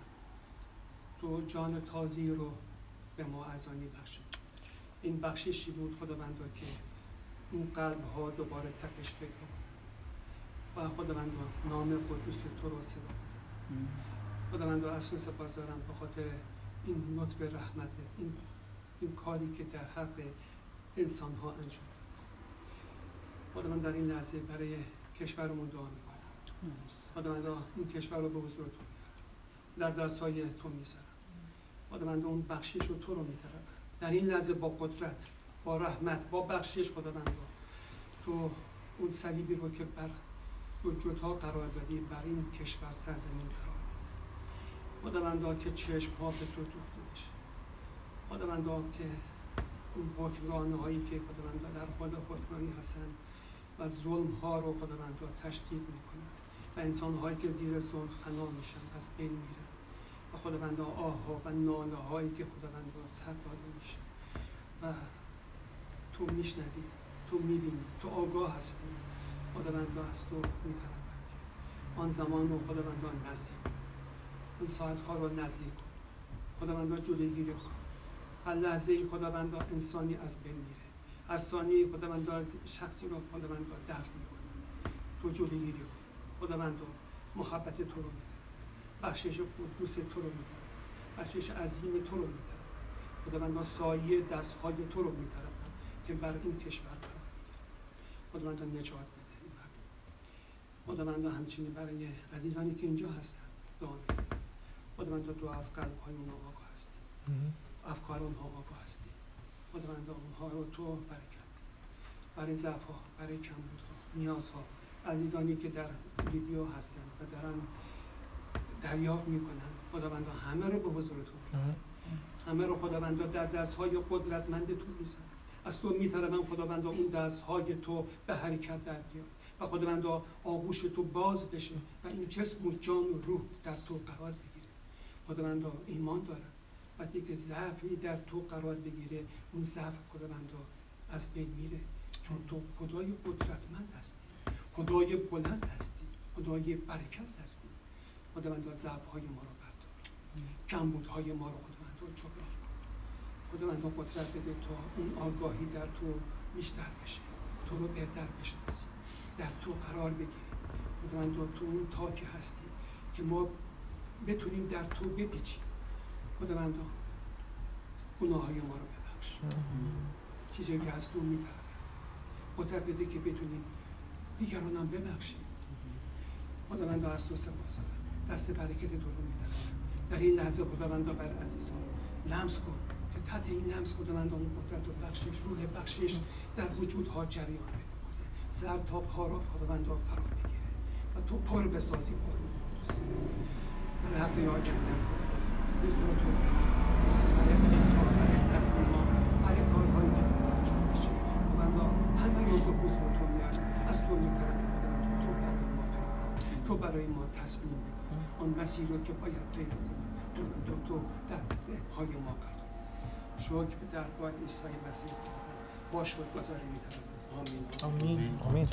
تو جان تازی رو به ما ازانی بخشید این بخششی بود خداوند که اون قلب ها دوباره تپش پیدا کنه و خداوند نام قدوس تو رو صدا بزن خداوند از تو سپاس دارم به خاطر این لطف رحمت این, این کاری که در حق انسان ها انجام خداوند در این لحظه برای کشورمون دعا می‌کنم. خداوند این کشور رو به حضور تو در دست های تو می‌ذارم. خداوند اون بخشش رو تو رو میترم در این لحظه با قدرت با رحمت با بخشش خداوند تو اون صلیبی رو که بر وجودها قرار دادی بر این کشور سرزمین قرار خداوندا که چشم ها به تو دوخته بشه. خداوندا که اون حکمرانه هایی که خداوندا در حال حکمرانی هستن و ظلم ها رو خداوندا تشدید می‌کنن و انسان هایی که زیر ظلم فنا میشن از بین میرن. و خداوندا آه ها و ناله هایی که خداوندا سر داده میشه و تو میشنوی تو می‌بینی تو آگاه هستی. خداوندا از تو میطلبن آن زمان رو خداوندا نزدیک. این ساعت ها رو نزدیک کن. خداوندا جلوگیری کن. هر لحظه ای انسانی از بین میره هر ثانیه خداوندا شخصی رو خداوندا دفن می‌کنه. تو جلوگیری کن. محبت تو رو میده بخشش قدوس تو رو میده بخشش عظیم تو رو میده خداوندا سایه دست های تو رو میده که بر این کشور قرار خداوندا نجات بده. این خداوندا همچنین برای عزیزانی که اینجا هستن دعا خداوندا تو از قلب های اونها آگاه هستی افکار اونها آگاه هستی خداوندا اونها رو تو برکت برای ضعف ها برای کمبود ها نیاز ها عزیزانی که در لیبیا هستن و دارن دریافت می‌کنن خداوندا همه رو به حضور تو همه رو خداوندا در دست های قدرتمند تو میزن از تو میطلبم خداوندا اون دست های تو به حرکت در بیاد. و خداوندا آغوش تو باز بشه و این جسم و جان و روح در تو قرار بگیره. خداوندا ایمان دارم. وقتی که ضعفی در تو قرار بگیره اون ضعف خداوندا از بین میره. چون تو خدای قدرتمند هستی. خدای بلند هستی. خدای برکت هستی. خداوندا ضعف های ما رو بردار. کمبود های ما رو خداوندا جبران خداوندا قدرت بده تا اون آگاهی در تو بیشتر بشه. تو رو بهتر بشناسی در تو قرار بگیری. خداوندا تو اون تاک هستی که ما بتونیم در تو بپیچیم. خداوندا گناه های ما رو ببخش. چیزی که از تو میترم قدرت بده که بتونیم دیگران هم ببخشیم. خداوندا از تو سپاس دست برکت تو رو میترم در این لحظه خداوندا بر عزیزان لمس کن. که تحت این لمس خداوند اون قدرت و بخشش روح بخشش در وجودها جریان کنه سر تا پا را فرا بگیره و تو پر بسازی با روح قدوس برای حق یاد کردن حضور تو برای فیضها برای تصمیما برای کارهایی که باید انجام بشه خداوند همه رو به حضور تو میاره از تو میطلبی خداوند تو برای ما فرا تو برای ما تصمیم بگیر آن مسیر رو که باید طی کنیم تو تو در ذهنهای ما قرار شکر به درگاه عیسی مسیح. با شکر گذاری می‌کنم آمین آمین آمین